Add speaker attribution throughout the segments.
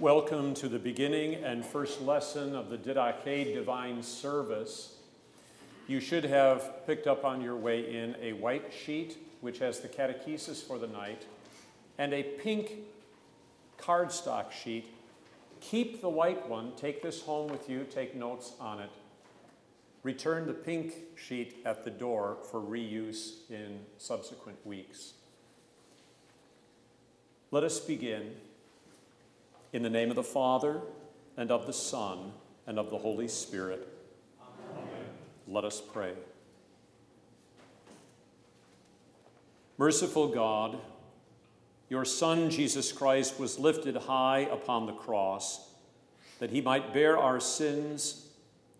Speaker 1: Welcome to the beginning and first lesson of the Didache Divine Service. You should have picked up on your way in a white sheet which has the catechesis for the night and a pink cardstock sheet. Keep the white one, take this home with you, take notes on it. Return the pink sheet at the door for reuse in subsequent weeks. Let us begin. In the name of the Father, and of the Son, and of the Holy Spirit. Amen. Let us pray. Merciful God, your Son Jesus Christ was lifted high upon the cross that he might bear our sins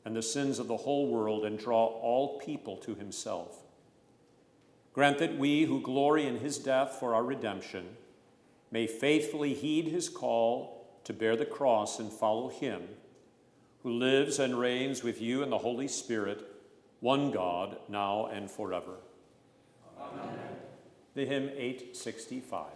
Speaker 1: and the sins of the whole world and draw all people to himself. Grant that we who glory in his death for our redemption may faithfully heed his call to bear the cross and follow him, who lives and reigns with you in the Holy Spirit, one God, now and forever. Amen. The hymn 865.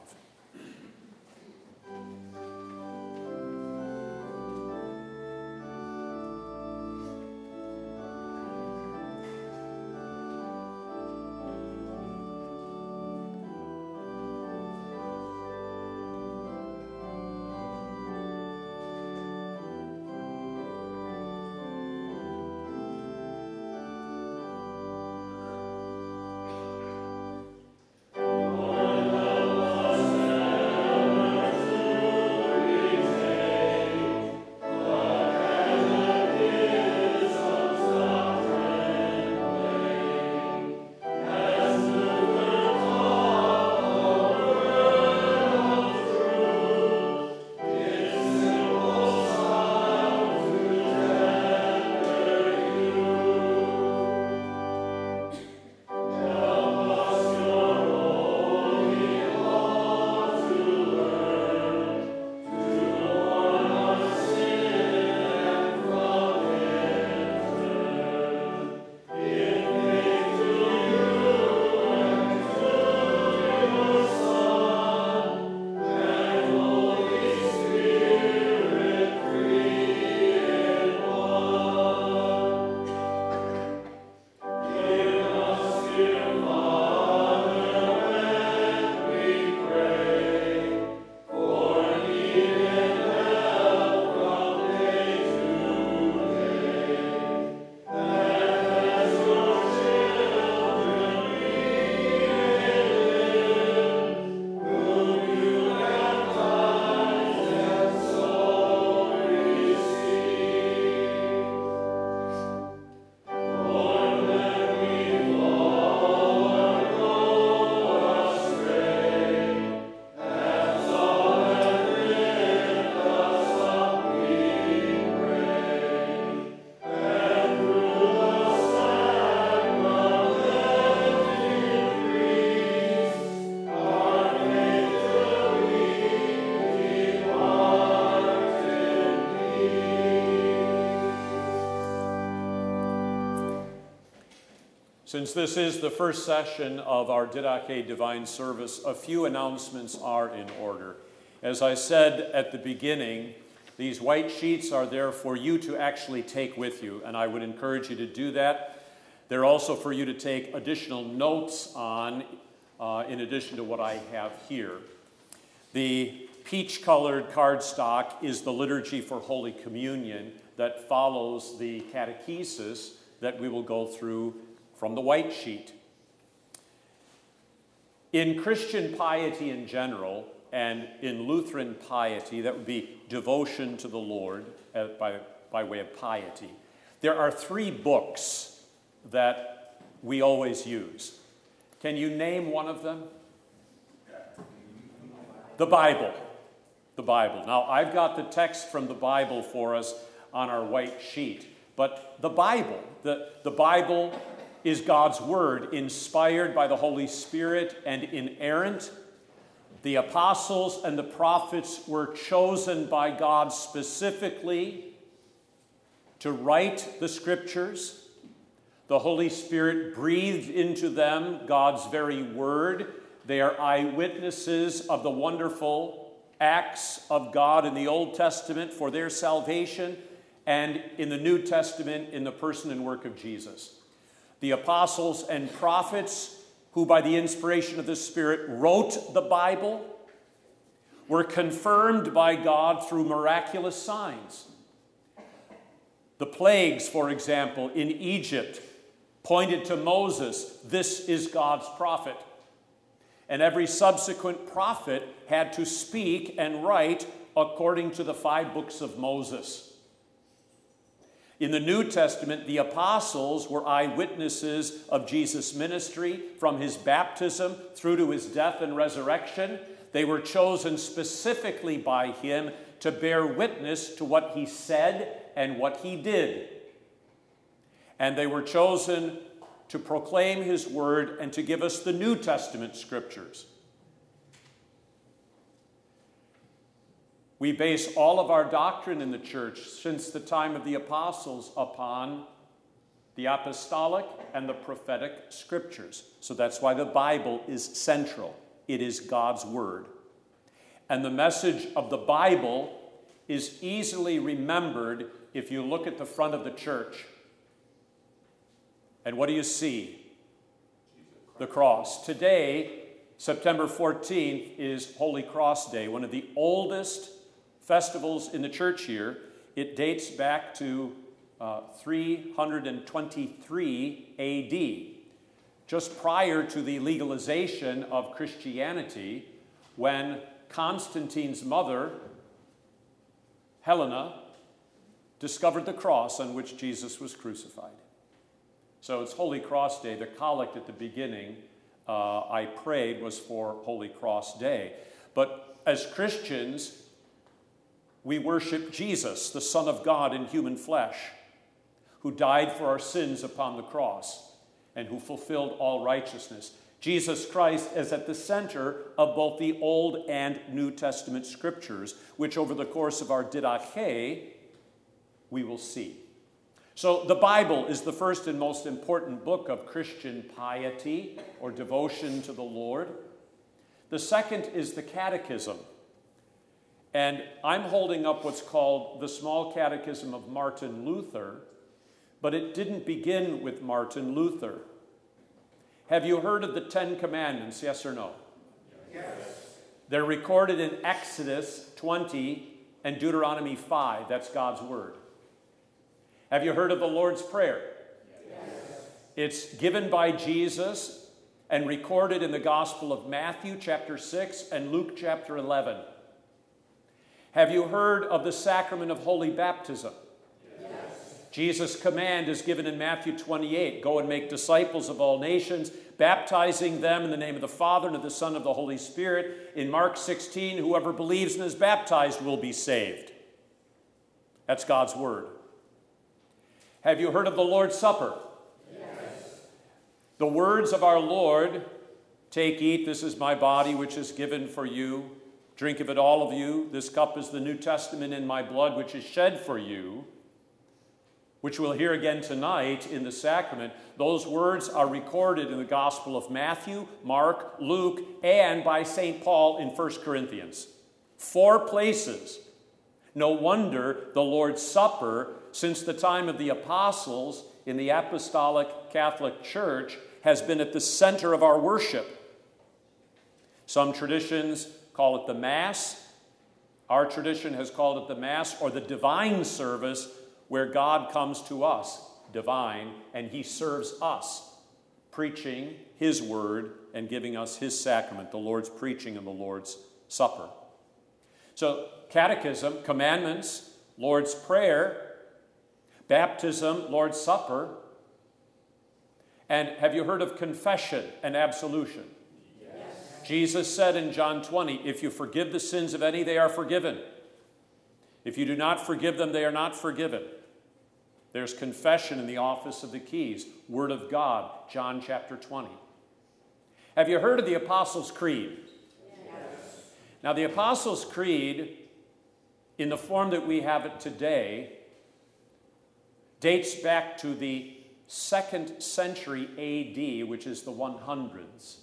Speaker 1: Since this is the first session of our Didache Divine Service, a few announcements are in order. As I said at the beginning, these white sheets are there for you to actually take with you, and I would encourage you to do that. They're also for you to take additional notes on, uh, in addition to what I have here. The peach colored cardstock is the liturgy for Holy Communion that follows the catechesis that we will go through from the white sheet. In Christian piety in general, and in Lutheran piety, that would be devotion to the Lord uh, by, by way of piety, there are three books that we always use. Can you name one of them? The Bible. The Bible. Now, I've got the text from the Bible for us on our white sheet, but the Bible, the, the Bible is God's Word, inspired by the Holy Spirit and inerrant. The apostles and the prophets were chosen by God specifically to write the scriptures. The Holy Spirit breathed into them God's very word. They are eyewitnesses of the wonderful acts of God in the Old Testament for their salvation, and in the New Testament in the person and work of Jesus. The apostles and prophets, who by the inspiration of the Spirit wrote the Bible, were confirmed by God through miraculous signs. The plagues, for example, in Egypt pointed to Moses. This is God's prophet. And every subsequent prophet had to speak and write according to the five books of Moses. In the New Testament, the apostles were eyewitnesses of Jesus' ministry from his baptism through to his death and resurrection. They were chosen specifically by him to bear witness to what he said and what he did. And they were chosen to proclaim his word and to give us the New Testament scriptures. We base all of our doctrine in the church since the time of the apostles upon the apostolic and the prophetic scriptures. So that's why the Bible is central. It is God's word. And the message of the Bible is easily remembered if you look at the front of the church. And what do you see? The cross. Today, September 14th, is Holy Cross Day, one of the oldest festivals in the church year. It dates back to uh, 323 AD, just prior to the legalization of Christianity, when Constantine's mother, Helena, discovered the cross on which Jesus was crucified. So it's Holy Cross Day. The collect at the beginning uh, I prayed was for Holy Cross Day. But as Christians, we worship Jesus, the Son of God in human flesh, who died for our sins upon the cross and who fulfilled all righteousness. Jesus Christ is at the center of both the Old and New Testament scriptures, which over the course of our Didache we will see. So, the Bible is the first and most important book of Christian piety or devotion to the Lord. The second is the Catechism. And I'm holding up what's called the Small Catechism of Martin Luther, but it didn't begin with Martin Luther. Have you heard of the Ten Commandments, yes or no? Yes. They're recorded in Exodus 20 and Deuteronomy 5. That's God's Word. Have you heard of the Lord's Prayer? Yes. It's given by Jesus and recorded in the Gospel of Matthew, chapter 6, and Luke, chapter 11. Have you heard of the sacrament of holy baptism? Yes. Jesus' command is given in Matthew 28 Go and make disciples of all nations, baptizing them in the name of the Father and of the Son and of the Holy Spirit. In Mark 16, whoever believes and is baptized will be saved. That's God's word. Have you heard of the Lord's Supper? Yes. The words of our Lord Take, eat, this is my body which is given for you. Drink of it, all of you. This cup is the New Testament in my blood, which is shed for you, which we'll hear again tonight in the sacrament. Those words are recorded in the Gospel of Matthew, Mark, Luke, and by St. Paul in 1 Corinthians. Four places. No wonder the Lord's Supper, since the time of the apostles in the Apostolic Catholic Church, has been at the center of our worship. Some traditions call it the Mass. Our tradition has called it the Mass or the divine service where God comes to us, divine, and He serves us, preaching His word and giving us His sacrament, the Lord's preaching and the Lord's supper. So, catechism, commandments, Lord's Prayer, baptism, Lord's Supper. And have you heard of confession and absolution? Jesus said in John 20, If you forgive the sins of any, they are forgiven. If you do not forgive them, they are not forgiven. There's confession in the office of the keys, Word of God, John chapter 20. Have you heard of the Apostles' Creed? Yes. Now, the Apostles' Creed, in the form that we have it today, dates back to the second century AD, which is the 100s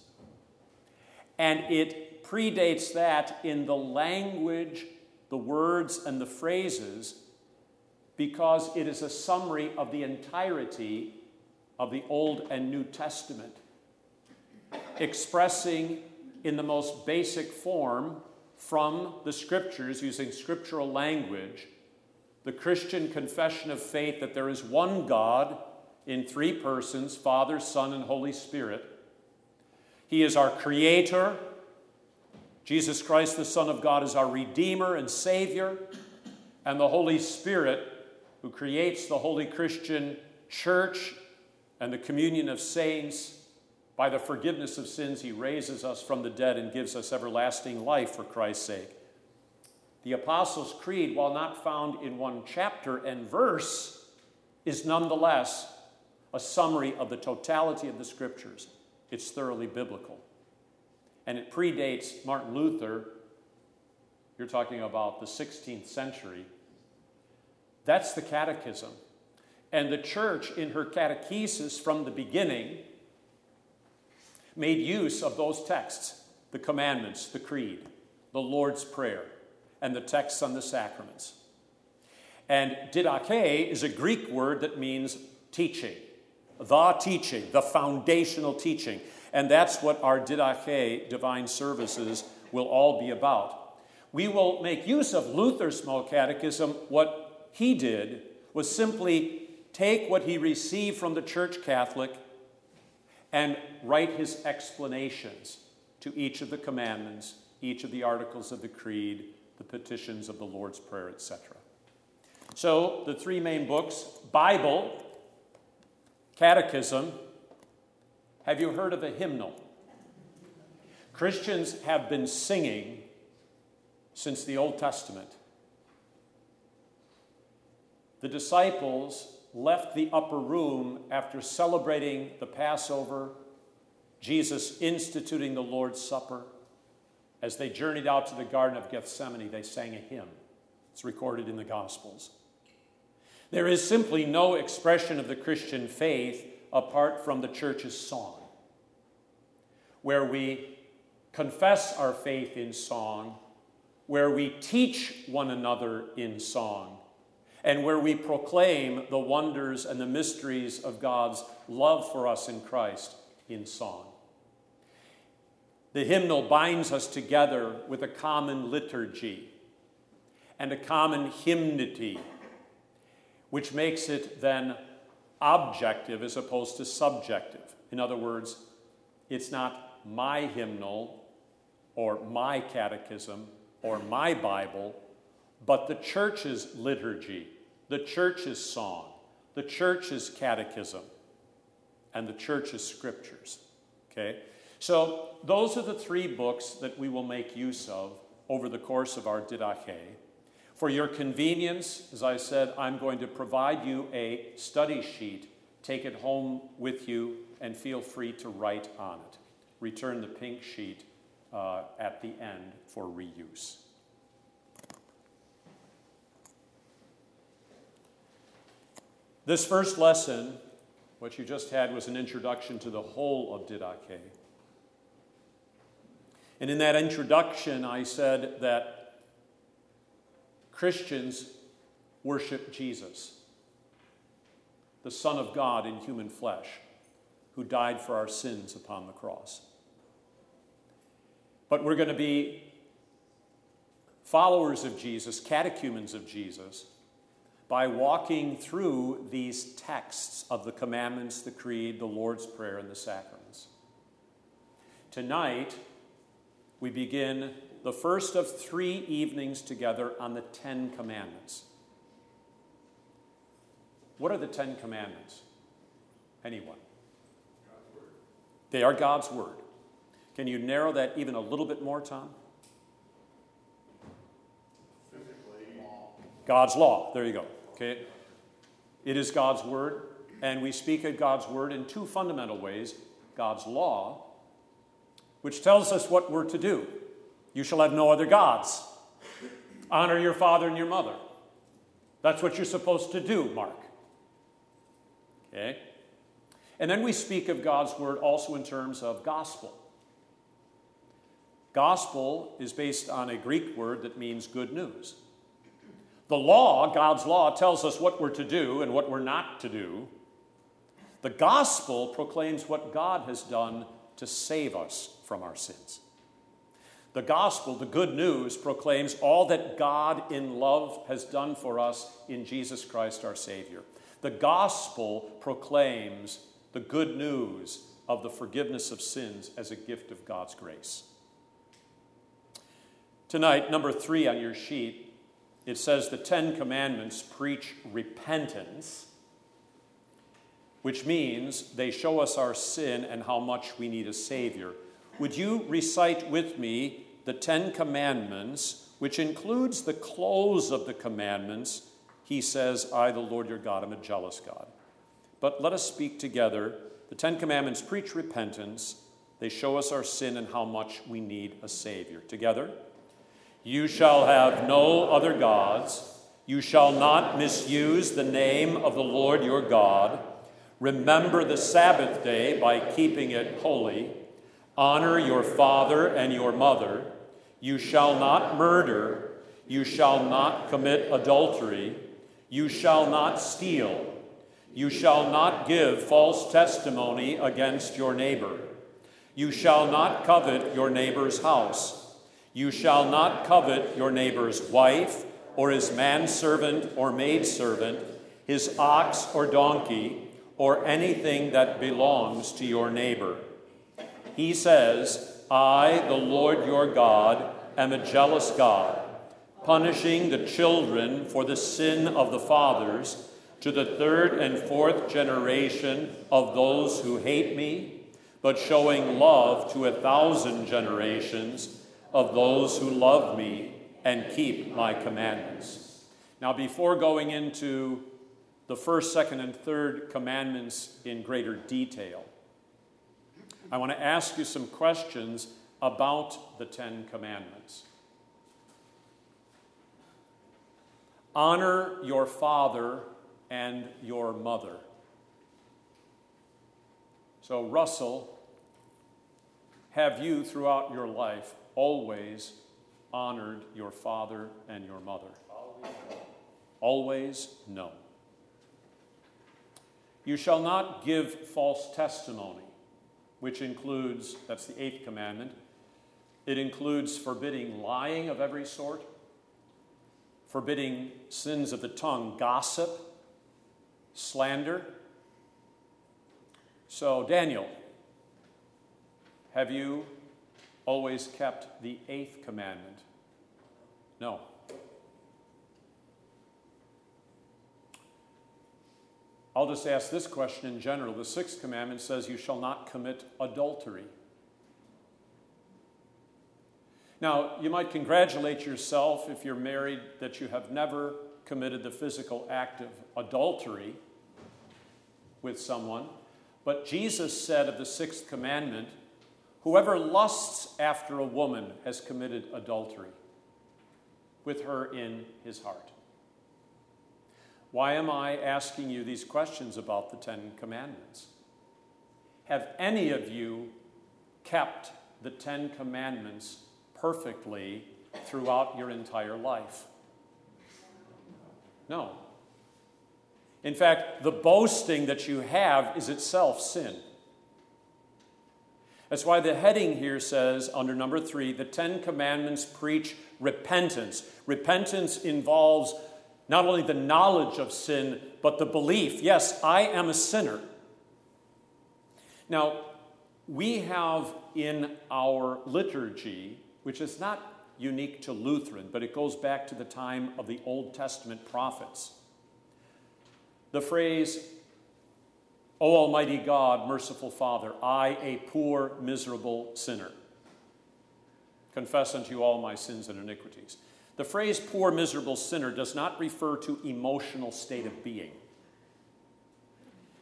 Speaker 1: and it predates that in the language, the words, and the phrases because it is a summary of the entirety of the Old and New Testament, expressing in the most basic form from the scriptures using scriptural language the Christian confession of faith that there is one God in three persons Father, Son, and Holy Spirit. He is our Creator. Jesus Christ, the Son of God, is our Redeemer and Savior. And the Holy Spirit, who creates the holy Christian church and the communion of saints, by the forgiveness of sins, he raises us from the dead and gives us everlasting life for Christ's sake. The Apostles' Creed, while not found in one chapter and verse, is nonetheless a summary of the totality of the scriptures. It's thoroughly biblical. And it predates Martin Luther. You're talking about the 16th century. That's the catechism. And the church, in her catechesis from the beginning, made use of those texts the commandments, the creed, the Lord's Prayer, and the texts on the sacraments. And didache is a Greek word that means teaching, the teaching, the foundational teaching. And that's what our didache divine services will all be about. We will make use of Luther's small catechism. What he did was simply take what he received from the Church Catholic and write his explanations to each of the commandments, each of the articles of the Creed, the petitions of the Lord's Prayer, etc. So, the three main books Bible, Catechism. Have you heard of a hymnal? Christians have been singing since the Old Testament. The disciples left the upper room after celebrating the Passover, Jesus instituting the Lord's Supper. As they journeyed out to the Garden of Gethsemane, they sang a hymn. It's recorded in the Gospels. There is simply no expression of the Christian faith apart from the church's song, where we confess our faith in song, where we teach one another in song, and where we proclaim the wonders and the mysteries of God's love for us in Christ in song. The hymnal binds us together with a common liturgy and a common hymnody, which makes it then objective as opposed to subjective. In other words, it's not my hymnal or my catechism or my Bible, but the church's liturgy the church's song, the church's catechism, and the church's scriptures. Okay? So, those are the three books that we will make use of over the course of our Didache. For your convenience, as I said, I'm going to provide you a study sheet. Take it home with you and feel free to write on it. Return the pink sheet uh, at the end for reuse. This first lesson, what you just had, was an introduction to the whole of Didache. And in that introduction, I said that Christians worship Jesus, the Son of God in human flesh, who died for our sins upon the cross. But we're going to be followers of Jesus, catechumens of Jesus, by walking through these texts of the commandments, the creed, the Lord's Prayer, and the sacraments. Tonight, we begin the first of three evenings together on the Ten Commandments. What are the Ten Commandments? Anyone? They are God's Word. Can you narrow that even a little bit more, Tom? God's law. There you go. Okay? It is God's word, and we speak of God's word in two fundamental ways God's law, which tells us what we're to do. You shall have no other gods. Honor your father and your mother. That's what you're supposed to do, Mark. Okay? And then we speak of God's word also in terms of gospel. Gospel is based on a Greek word that means good news. The law, God's law, tells us what we're to do and what we're not to do. The gospel proclaims what God has done to save us from our sins. The gospel, the good news, proclaims all that God in love has done for us in Jesus Christ our Savior. The gospel proclaims the good news of the forgiveness of sins as a gift of God's grace. Tonight, number three on your sheet, it says the Ten Commandments preach repentance, which means they show us our sin and how much we need a Savior. Would you recite with me the Ten Commandments, which includes the close of the commandments? He says, I, the Lord your God, am a jealous God. But let us speak together. The Ten Commandments preach repentance, they show us our sin and how much we need a Savior. Together, you shall have no other gods. You shall not misuse the name of the Lord your God. Remember the Sabbath day by keeping it holy. Honor your father and your mother. You shall not murder. You shall not commit adultery. You shall not steal. You shall not give false testimony against your neighbor. You shall not covet your neighbor's house. You shall not covet your neighbor's wife, or his manservant or maidservant, his ox or donkey, or anything that belongs to your neighbor. He says, I, the Lord your God, am a jealous God, punishing the children for the sin of the fathers to the third and fourth generation of those who hate me, but showing love to a thousand generations of those who love me and keep my commandments. Now, before going into the first, second, and third commandments in greater detail, I want to ask you some questions about the Ten Commandments. Honor your father and your mother. So, Russell, have you throughout your life always honored your father and your mother? Always no. You shall not give false testimony, which includes, that's the eighth commandment, it includes forbidding lying of every sort, forbidding sins of the tongue, gossip, slander. So, Daniel, have you always kept the eighth commandment? No. I'll just ask this question in general. The sixth commandment says, You shall not commit adultery. Now, you might congratulate yourself if you're married that you have never committed the physical act of adultery with someone. But Jesus said of the sixth commandment, Whoever lusts after a woman has committed adultery with her in his heart. Why am I asking you these questions about the Ten Commandments? Have any of you kept the Ten Commandments perfectly throughout your entire life? No. In fact, the boasting that you have is itself sin. That's why the heading here says, under number three, the Ten Commandments preach repentance. Repentance involves not only the knowledge of sin, but the belief yes, I am a sinner. Now, we have in our liturgy, which is not unique to Lutheran, but it goes back to the time of the Old Testament prophets, the phrase, O Almighty God, merciful Father, I, a poor, miserable sinner, confess unto you all my sins and iniquities. The phrase poor, miserable sinner does not refer to emotional state of being.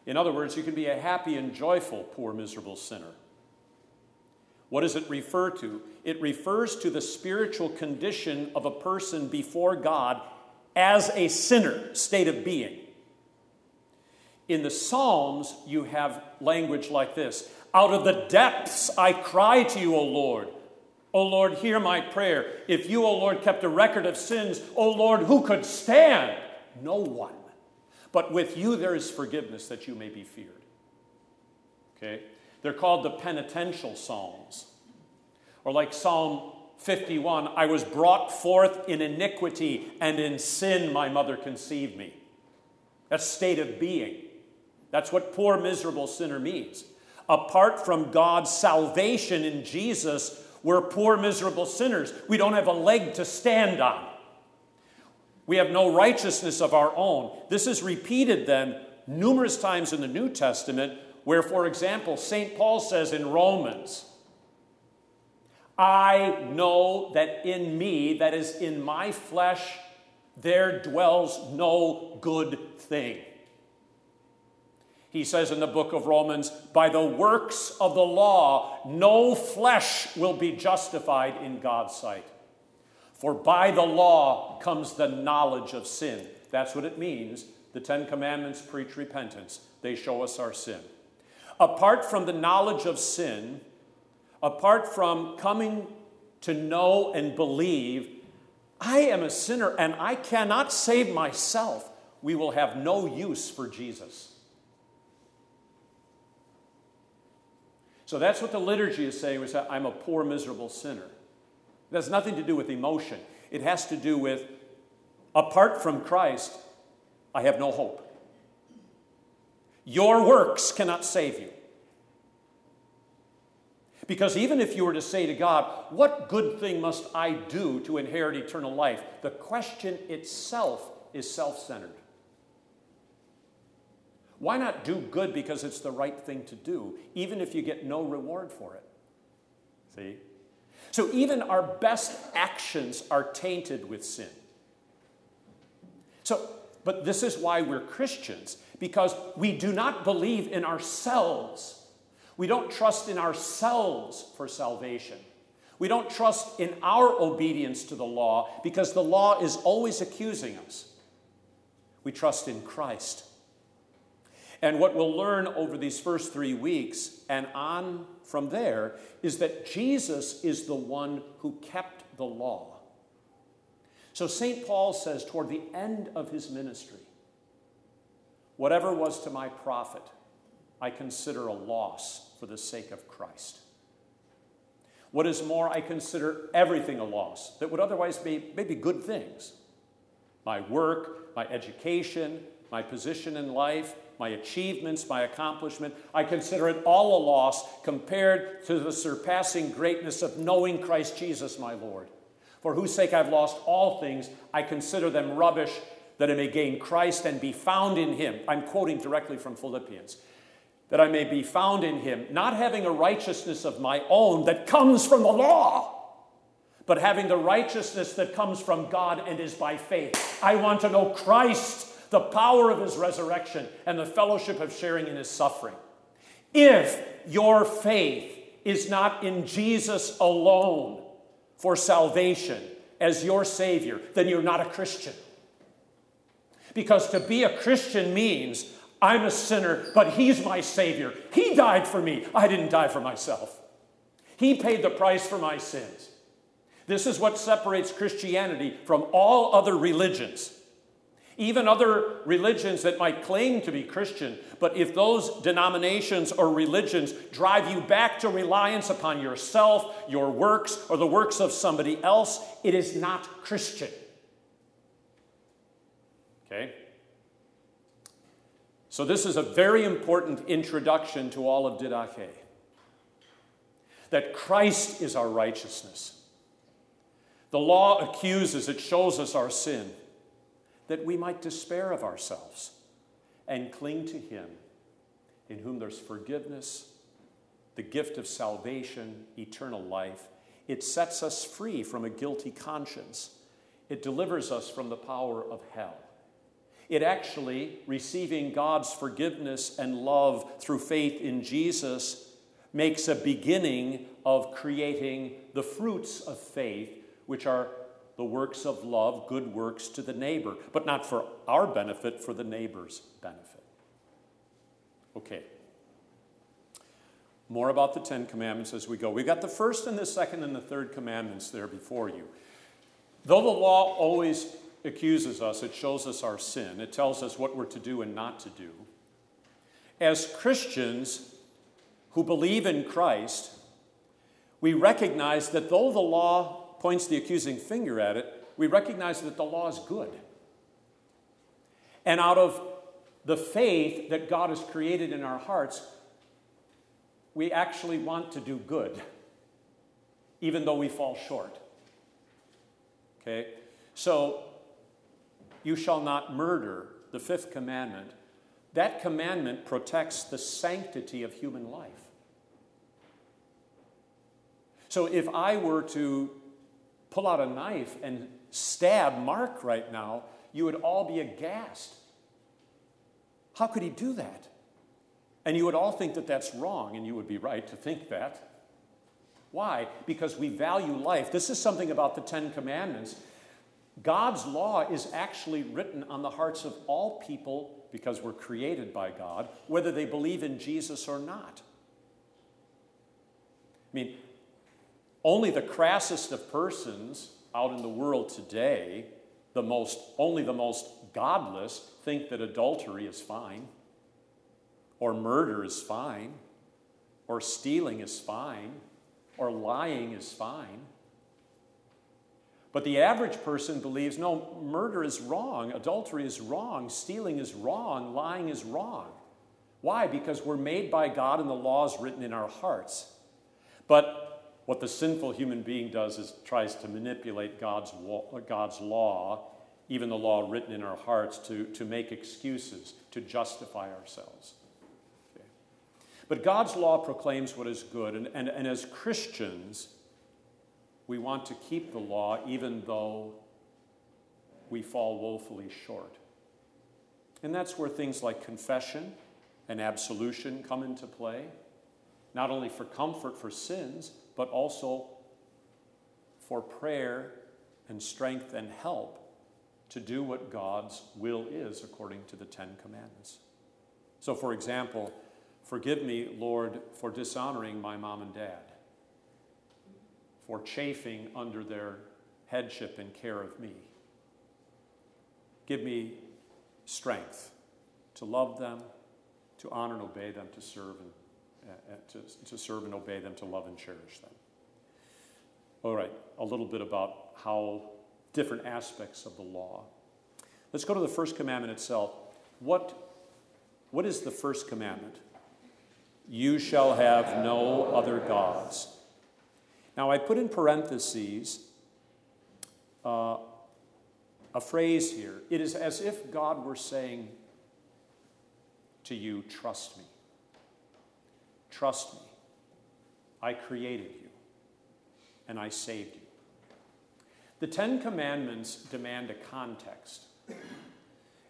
Speaker 1: In other words, you can be a happy and joyful poor, miserable sinner. What does it refer to? It refers to the spiritual condition of a person before God as a sinner, state of being. In the Psalms, you have language like this Out of the depths I cry to you, O Lord. O Lord, hear my prayer. If you, O Lord, kept a record of sins, O Lord, who could stand? No one. But with you there is forgiveness that you may be feared. Okay? They're called the penitential psalms. Or like Psalm 51 I was brought forth in iniquity, and in sin my mother conceived me. That's state of being. That's what poor, miserable sinner means. Apart from God's salvation in Jesus, we're poor, miserable sinners. We don't have a leg to stand on. We have no righteousness of our own. This is repeated then numerous times in the New Testament, where, for example, St. Paul says in Romans, I know that in me, that is in my flesh, there dwells no good thing. He says in the book of Romans, by the works of the law, no flesh will be justified in God's sight. For by the law comes the knowledge of sin. That's what it means. The Ten Commandments preach repentance, they show us our sin. Apart from the knowledge of sin, apart from coming to know and believe, I am a sinner and I cannot save myself, we will have no use for Jesus. So that's what the liturgy is saying, We say, I'm a poor, miserable sinner. It has nothing to do with emotion. It has to do with, apart from Christ, I have no hope. Your works cannot save you. Because even if you were to say to God, What good thing must I do to inherit eternal life? the question itself is self centered. Why not do good because it's the right thing to do, even if you get no reward for it? See? So even our best actions are tainted with sin. So, but this is why we're Christians, because we do not believe in ourselves. We don't trust in ourselves for salvation. We don't trust in our obedience to the law because the law is always accusing us. We trust in Christ and what we'll learn over these first three weeks and on from there is that Jesus is the one who kept the law. So St. Paul says toward the end of his ministry, whatever was to my profit, I consider a loss for the sake of Christ. What is more, I consider everything a loss that would otherwise be maybe good things my work, my education, my position in life, my achievements, my accomplishment. I consider it all a loss compared to the surpassing greatness of knowing Christ Jesus, my Lord. For whose sake I've lost all things, I consider them rubbish that I may gain Christ and be found in him. I'm quoting directly from Philippians. That I may be found in him, not having a righteousness of my own that comes from the law, but having the righteousness that comes from God and is by faith. I want to know Christ the power of his resurrection, and the fellowship of sharing in his suffering. If your faith is not in Jesus alone for salvation as your Savior, then you're not a Christian. Because to be a Christian means I'm a sinner, but He's my Savior. He died for me. I didn't die for myself. He paid the price for my sins. This is what separates Christianity from all other religions. Even other religions that might claim to be Christian, but if those denominations or religions drive you back to reliance upon yourself, your works, or the works of somebody else, it is not Christian. Okay? So, this is a very important introduction to all of Didache that Christ is our righteousness. The law accuses, it shows us our sin that we might despair of ourselves and cling to Him, in whom there's forgiveness, the gift of salvation, eternal life. It sets us free from a guilty conscience. It delivers us from the power of hell. It actually, receiving God's forgiveness and love through faith in Jesus, makes a beginning of creating the fruits of faith, which are the works of love, good works to the neighbor, but not for our benefit, for the neighbor's benefit. Okay. More about the Ten Commandments as we go. We've got the first and the second and the third commandments there before you. Though the law always accuses us, it shows us our sin, it tells us what we're to do and not to do. As Christians who believe in Christ, we recognize that though the law points the accusing finger at it, we recognize that the law is good. And out of the faith that God has created in our hearts, we actually want to do good, even though we fall short. Okay? So, you shall not murder, the fifth commandment. That commandment protects the sanctity of human life. So, if I were to pull out a knife and stab Mark right now, you would all be aghast. How could he do that? And you would all think that that's wrong, and you would be right to think that. Why? Because we value life. This is something about the Ten Commandments. God's law is actually written on the hearts of all people because we're created by God, whether they believe in Jesus or not. I mean, only the crassest of persons out in the world today, the most, only the most godless, think that adultery is fine, or murder is fine, or stealing is fine, or lying is fine. But the average person believes no, murder is wrong, adultery is wrong, stealing is wrong, lying is wrong. Why? Because we're made by God and the law is written in our hearts. But what the sinful human being does is tries to manipulate God's, God's law, even the law written in our hearts, to, to make excuses, to justify ourselves. Okay. But God's law proclaims what is good, and, and, and as Christians, we want to keep the law even though we fall woefully short. And that's where things like confession and absolution come into play, not only for comfort for sins, but also for prayer and strength and help to do what God's will is according to the Ten Commandments. So, for example, forgive me, Lord, for dishonoring my mom and dad, for chafing under their headship and care of me. Give me strength to love them, to honor and obey them, to serve and uh, uh, to, to serve and obey them, to love and cherish them. All right, a little bit about how different aspects of the law. Let's go to the first commandment itself. What, what is the first commandment? You shall have no other gods. Now, I put in parentheses uh, a phrase here. It is as if God were saying to you, Trust me. Trust me. I created you and I saved you. The Ten Commandments demand a context,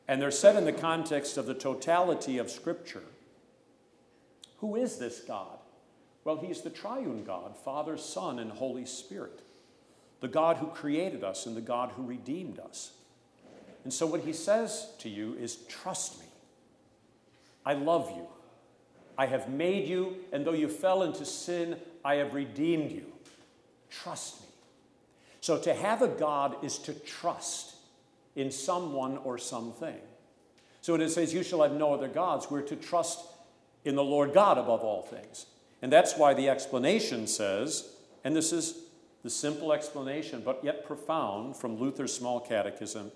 Speaker 1: and they're set in the context of the totality of Scripture. Who is this God? Well, He's the triune God, Father, Son, and Holy Spirit, the God who created us and the God who redeemed us. And so, what He says to you is trust me. I love you. I have made you, and though you fell into sin, I have redeemed you. Trust me. So to have a God is to trust in someone or something. So when it says, You shall have no other gods, we're to trust in the Lord God above all things. And that's why the explanation says, and this is the simple explanation, but yet profound from Luther's Small Catechism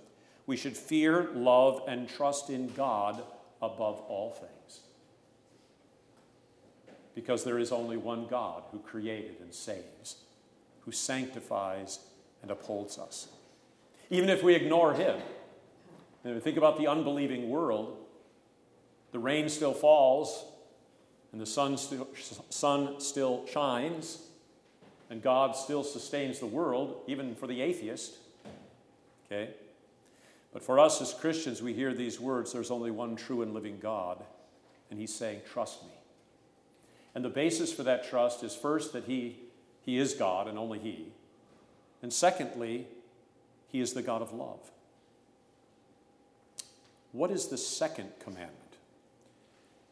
Speaker 1: we should fear, love, and trust in God above all things because there is only one God who created and saves, who sanctifies and upholds us. Even if we ignore Him, and think about the unbelieving world, the rain still falls, and the sun still, sun still shines, and God still sustains the world, even for the atheist. Okay? But for us as Christians, we hear these words there's only one true and living God, and He's saying, Trust me. And the basis for that trust is first that he, he is God and only He. And secondly, He is the God of love. What is the second commandment?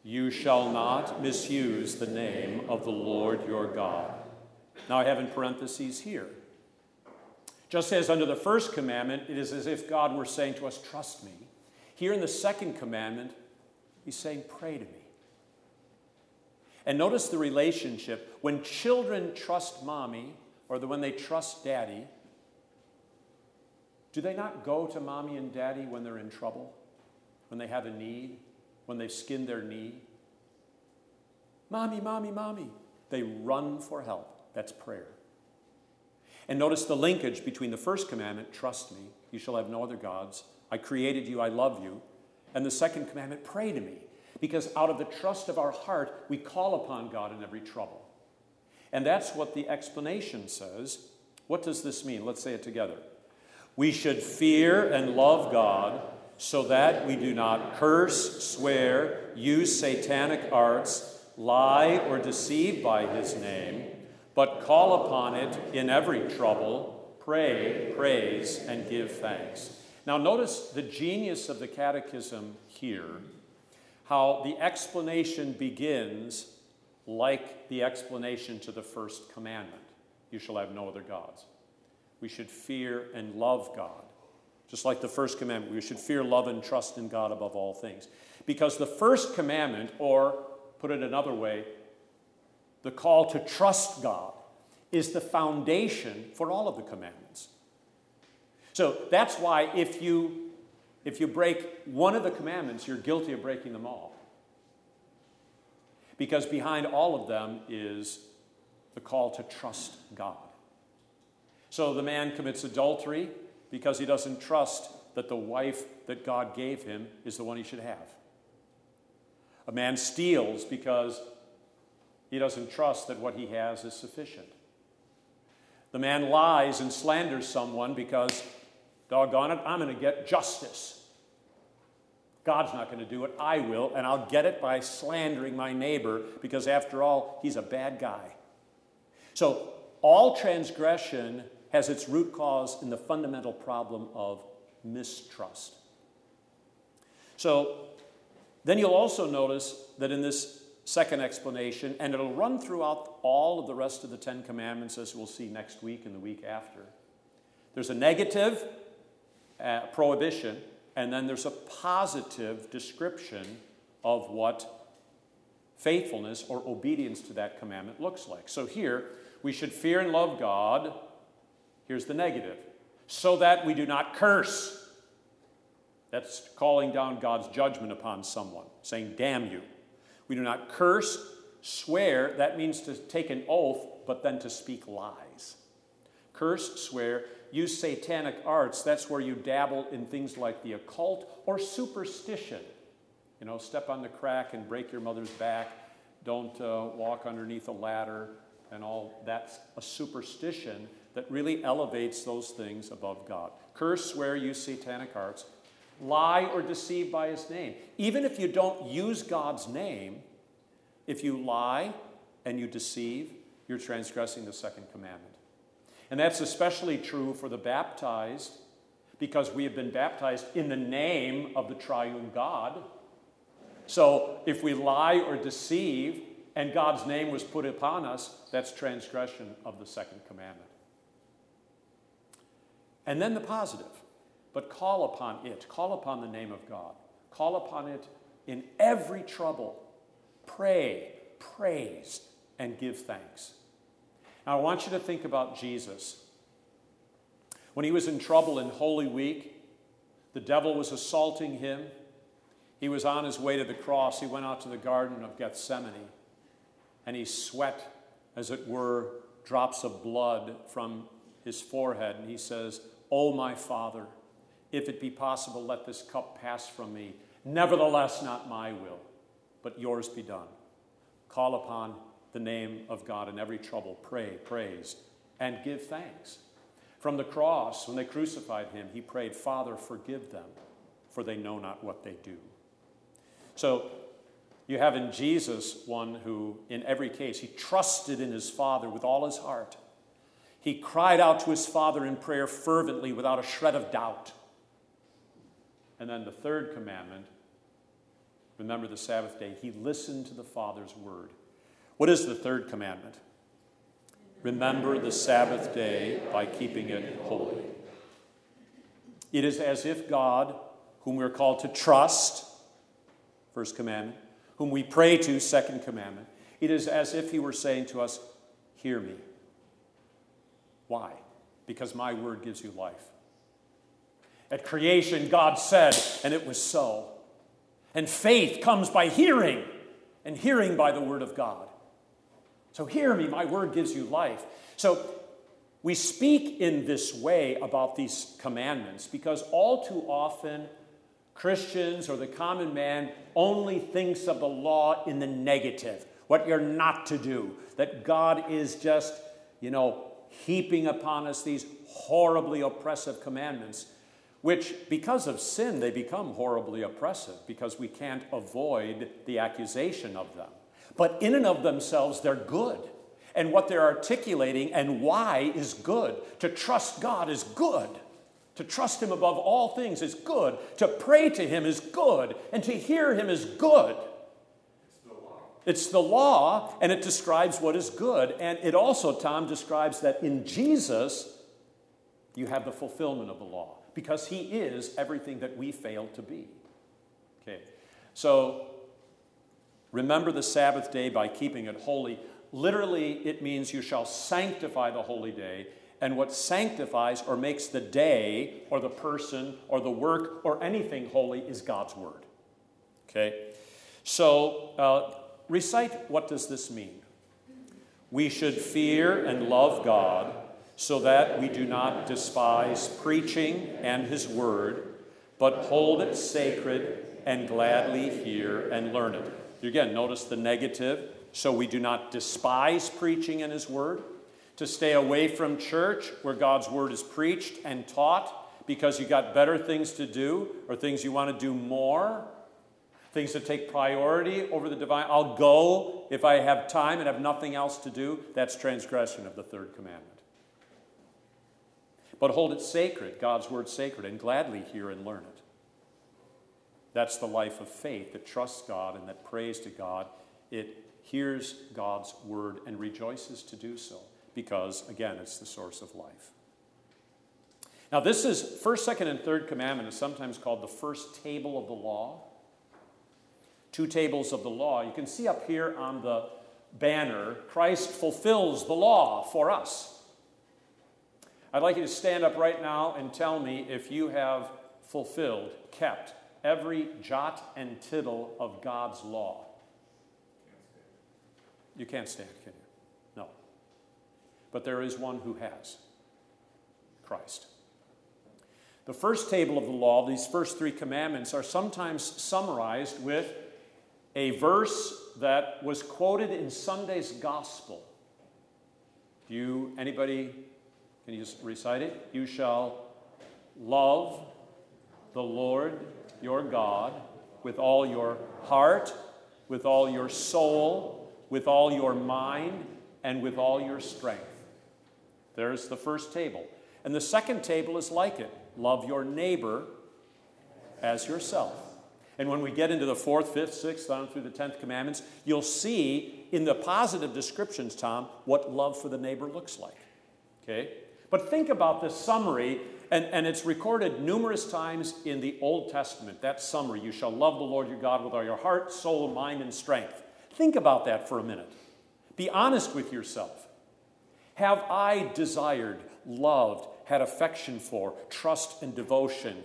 Speaker 1: You shall not misuse the name of the Lord your God. Now I have in parentheses here. Just as under the first commandment, it is as if God were saying to us, Trust me. Here in the second commandment, he's saying, Pray to me. And notice the relationship. When children trust mommy, or when they trust daddy, do they not go to mommy and daddy when they're in trouble, when they have a need, when they've skinned their knee? Mommy, mommy, mommy. They run for help. That's prayer. And notice the linkage between the first commandment, trust me, you shall have no other gods. I created you, I love you. And the second commandment, pray to me. Because out of the trust of our heart, we call upon God in every trouble. And that's what the explanation says. What does this mean? Let's say it together. We should fear and love God so that we do not curse, swear, use satanic arts, lie, or deceive by his name but call upon it in every trouble, pray, praise, and give thanks. Now, notice the genius of the catechism here, how the explanation begins like the explanation to the first commandment you shall have no other gods. We should fear and love God. Just like the first commandment, we should fear, love, and trust in God above all things. Because the first commandment, or put it another way, the call to trust God, is the foundation for all of the commandments. So that's why if you, if you break one of the commandments, you're guilty of breaking them all. Because behind all of them is the call to trust God. So the man commits adultery because he doesn't trust that the wife that God gave him is the one he should have. A man steals because he doesn't trust that what he has is sufficient. The man lies and slanders someone because, doggone it, I'm going to get justice. God's not going to do it, I will, and I'll get it by slandering my neighbor because, after all, he's a bad guy. So, all transgression has its root cause in the fundamental problem of mistrust. So, then you'll also notice that in this second explanation, and it'll run throughout all of the rest of the Ten Commandments, as we'll see next week and the week after. There's a negative uh, prohibition, and then there's a positive description of what faithfulness or obedience to that commandment looks like. So here, we should fear and love God. Here's the negative so that we do not curse. That's calling down God's judgment upon someone, saying, Damn you. We do not curse, swear, that means to take an oath, but then to speak lies. Curse, swear, use satanic arts, that's where you dabble in things like the occult or superstition. You know, step on the crack and break your mother's back, don't uh, walk underneath a ladder, and all that's a superstition that really elevates those things above God. Curse, swear, use satanic arts lie or deceive by his name. Even if you don't use God's name, if you lie and you deceive, you're transgressing the second commandment. And that's especially true for the baptized because we have been baptized in the name of the triune God. So if we lie or deceive and God's name was put upon us, that's transgression of the second commandment. And then the positive but call upon it. Call upon the name of God. Call upon it in every trouble. Pray, praise, and give thanks. Now, I want you to think about Jesus. When he was in trouble in Holy Week, the devil was assaulting him. He was on his way to the cross. He went out to the Garden of Gethsemane and he sweat, as it were, drops of blood from his forehead. And he says, Oh, my Father, if it be possible, let this cup pass from me. Nevertheless, not my will, but yours be done. Call upon the name of God in every trouble. Pray, praise, and give thanks. From the cross, when they crucified him, he prayed, Father, forgive them, for they know not what they do. So, you have in Jesus one who, in every case, he trusted in his Father with all his heart. He cried out to his Father in prayer fervently without a shred of doubt. And then the third commandment Remember the Sabbath day. He listened to the Father's word. What is the third commandment? Remember the Sabbath day by keeping it holy. It is as if God, whom we're called to trust, first commandment, whom we pray to, second commandment, it is as if He were saying to us, Hear me. Why? Because my word gives you life. At creation, God said, and it was so. And faith comes by hearing, and hearing by the word of God. So, hear me, my word gives you life. So, we speak in this way about these commandments because all too often Christians or the common man only thinks of the law in the negative, what you're not to do, that God is just, you know, heaping upon us these horribly oppressive commandments which, because of sin, they become horribly oppressive because we can't avoid the accusation of them. But in and of themselves, they're good. And what they're articulating and why is good. To trust God is good. To trust Him above all things is good. To pray to Him is good. And to hear Him is good. It's the law, and it describes what is good. And it also, Tom, describes that in Jesus, you have the fulfillment of the law because he is everything that we fail to be. Okay, so remember the Sabbath day by keeping it holy. Literally, it means you shall sanctify the holy day. And what sanctifies or makes the day or the person or the work or anything holy is God's word. Okay? So, uh, recite what does this mean? We should fear and love God so that we do not despise preaching and his word, but hold it sacred and gladly hear and learn it. Again, notice the negative. So we do not despise preaching and his word, to stay away from church where God's word is preached and taught because you got better things to do or things you want to do more, things that take priority over the divine. I'll go if I have time and have nothing else to do. That's transgression of the third commandment. But hold it sacred, God's word sacred, and gladly hear and learn it. That's the life of faith that trusts God and that prays to God. It hears God's word and rejoices to do so because, again, it's the source of life. Now, this is first, second, and third commandment is sometimes called the first table of the law. Two tables of the law. You can see up here on the banner, Christ fulfills the law for us. I'd like you to stand up right now and tell me if you have fulfilled, kept every jot and tittle of God's law. You can't stand, can you? No. But there is one who has Christ. The first table of the law, these first three commandments, are sometimes summarized with a verse that was quoted in Sunday's gospel. Do you, anybody can you just recite it? You shall love the Lord your God with all your heart, with all your soul, with all your mind, and with all your strength. There's the first table. And the second table is like it love your neighbor as yourself. And when we get into the fourth, fifth, sixth, on through the tenth commandments, you'll see in the positive descriptions, Tom, what love for the neighbor looks like. Okay? But think about this summary, and, and it's recorded numerous times in the Old Testament. That summary you shall love the Lord your God with all your heart, soul, mind, and strength. Think about that for a minute. Be honest with yourself. Have I desired, loved, had affection for, trust, and devotion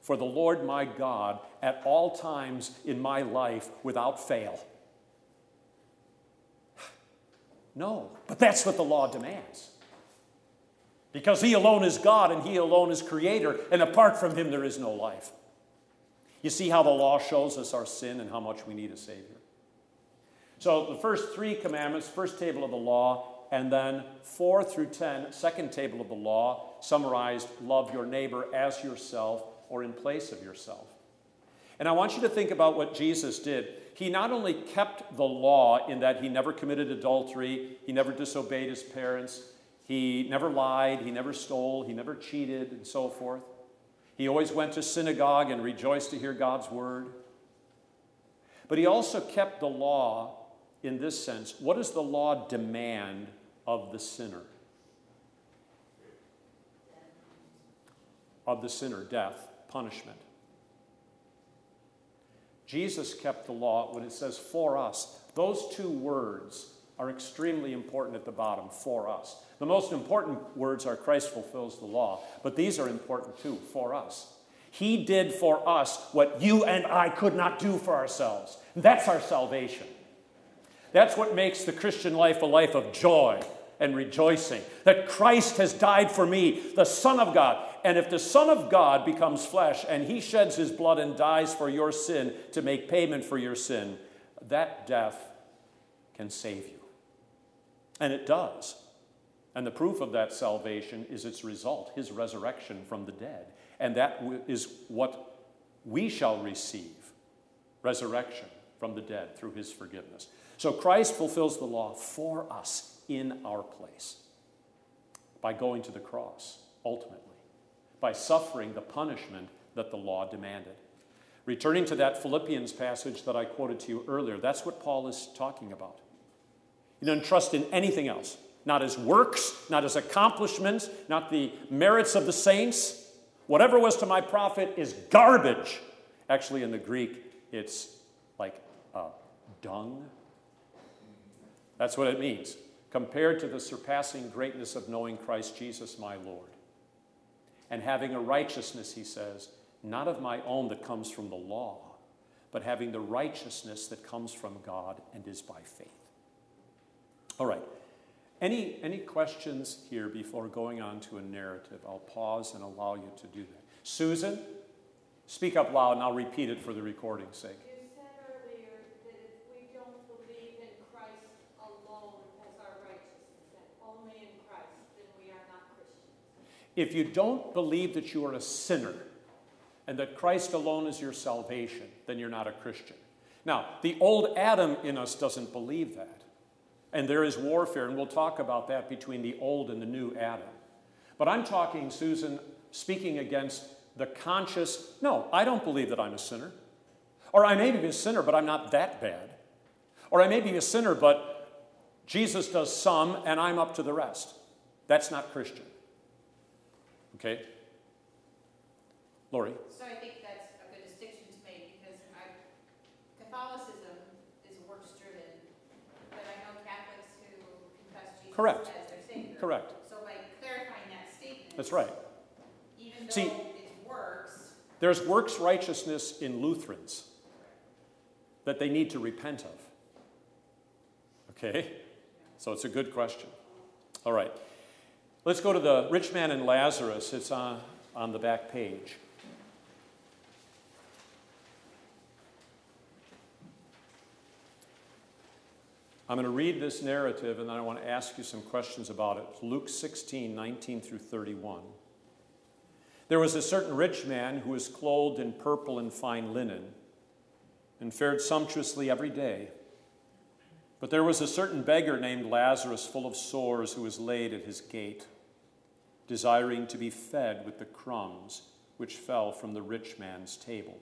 Speaker 1: for the Lord my God at all times in my life without fail? No, but that's what the law demands because He alone is God and He alone is Creator, and apart from Him, there is no life. You see how the law shows us our sin and how much we need a Savior. So, the first three commandments, first table of the law, and then four through ten, second table of the law, summarized love your neighbor as yourself or in place of yourself. And I want you to think about what Jesus did. He not only kept the law in that he never committed adultery, he never disobeyed his parents, he never lied, he never stole, he never cheated, and so forth. He always went to synagogue and rejoiced to hear God's word. But he also kept the law in this sense. What does the law demand of the sinner? Of the sinner, death, punishment. Jesus kept the law when it says for us. Those two words are extremely important at the bottom for us. The most important words are Christ fulfills the law, but these are important too for us. He did for us what you and I could not do for ourselves. That's our salvation. That's what makes the Christian life a life of joy and rejoicing. That Christ has died for me, the Son of God. And if the Son of God becomes flesh and he sheds his blood and dies for your sin to make payment for your sin, that death can save you. And it does. And the proof of that salvation is its result, his resurrection from the dead. And that is what we shall receive resurrection from the dead through his forgiveness. So Christ fulfills the law for us in our place by going to the cross, ultimately, by suffering the punishment that the law demanded. Returning to that Philippians passage that I quoted to you earlier, that's what Paul is talking about. You don't trust in anything else, not his works, not his accomplishments, not the merits of the saints. Whatever was to my profit is garbage. Actually, in the Greek, it's like uh, dung. That's what it means, compared to the surpassing greatness of knowing Christ Jesus, my Lord. And having a righteousness, he says, not of my own that comes from the law, but having the righteousness that comes from God and is by faith. All right. Any, any questions here before going on to a narrative? I'll pause and allow you to do that. Susan, speak up loud and I'll repeat it for the recording's sake.
Speaker 2: You said earlier that if we don't believe in Christ alone as our righteousness, and only in Christ, then we are not Christians.
Speaker 1: If you don't believe that you are a sinner and that Christ alone is your salvation, then you're not a Christian. Now, the old Adam in us doesn't believe that. And there is warfare, and we'll talk about that between the old and the new Adam. But I'm talking, Susan, speaking against the conscious no, I don't believe that I'm a sinner. Or I may be a sinner, but I'm not that bad. Or I may be a sinner, but Jesus does some and I'm up to the rest. That's not Christian. Okay? Lori?
Speaker 3: So I think that's a good distinction to make because I, Catholicism is works driven, but I know Catholics who confess Jesus
Speaker 1: Correct.
Speaker 3: as their Savior. Correct.
Speaker 1: Correct.
Speaker 3: So by clarifying that statement.
Speaker 1: That's right.
Speaker 3: Even
Speaker 1: See-
Speaker 3: though it works,
Speaker 1: There's works righteousness in Lutherans that they need to repent of. Okay? So it's a good question. All right. Let's go to the rich man and Lazarus. It's on, on the back page. I'm going to read this narrative and then I want to ask you some questions about it. Luke 16, 19 through 31. There was a certain rich man who was clothed in purple and fine linen and fared sumptuously every day. But there was a certain beggar named Lazarus, full of sores, who was laid at his gate, desiring to be fed with the crumbs which fell from the rich man's table.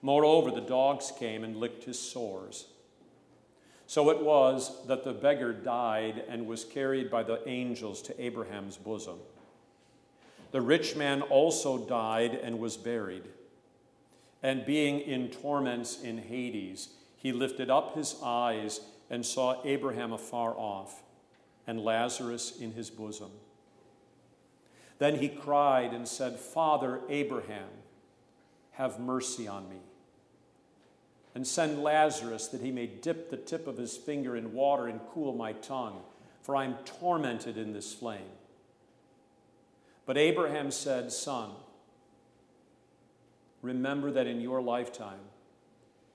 Speaker 1: Moreover, the dogs came and licked his sores. So it was that the beggar died and was carried by the angels to Abraham's bosom. The rich man also died and was buried. And being in torments in Hades, he lifted up his eyes and saw Abraham afar off and Lazarus in his bosom. Then he cried and said, Father Abraham, have mercy on me. And send Lazarus that he may dip the tip of his finger in water and cool my tongue, for I am tormented in this flame. But Abraham said, Son, remember that in your lifetime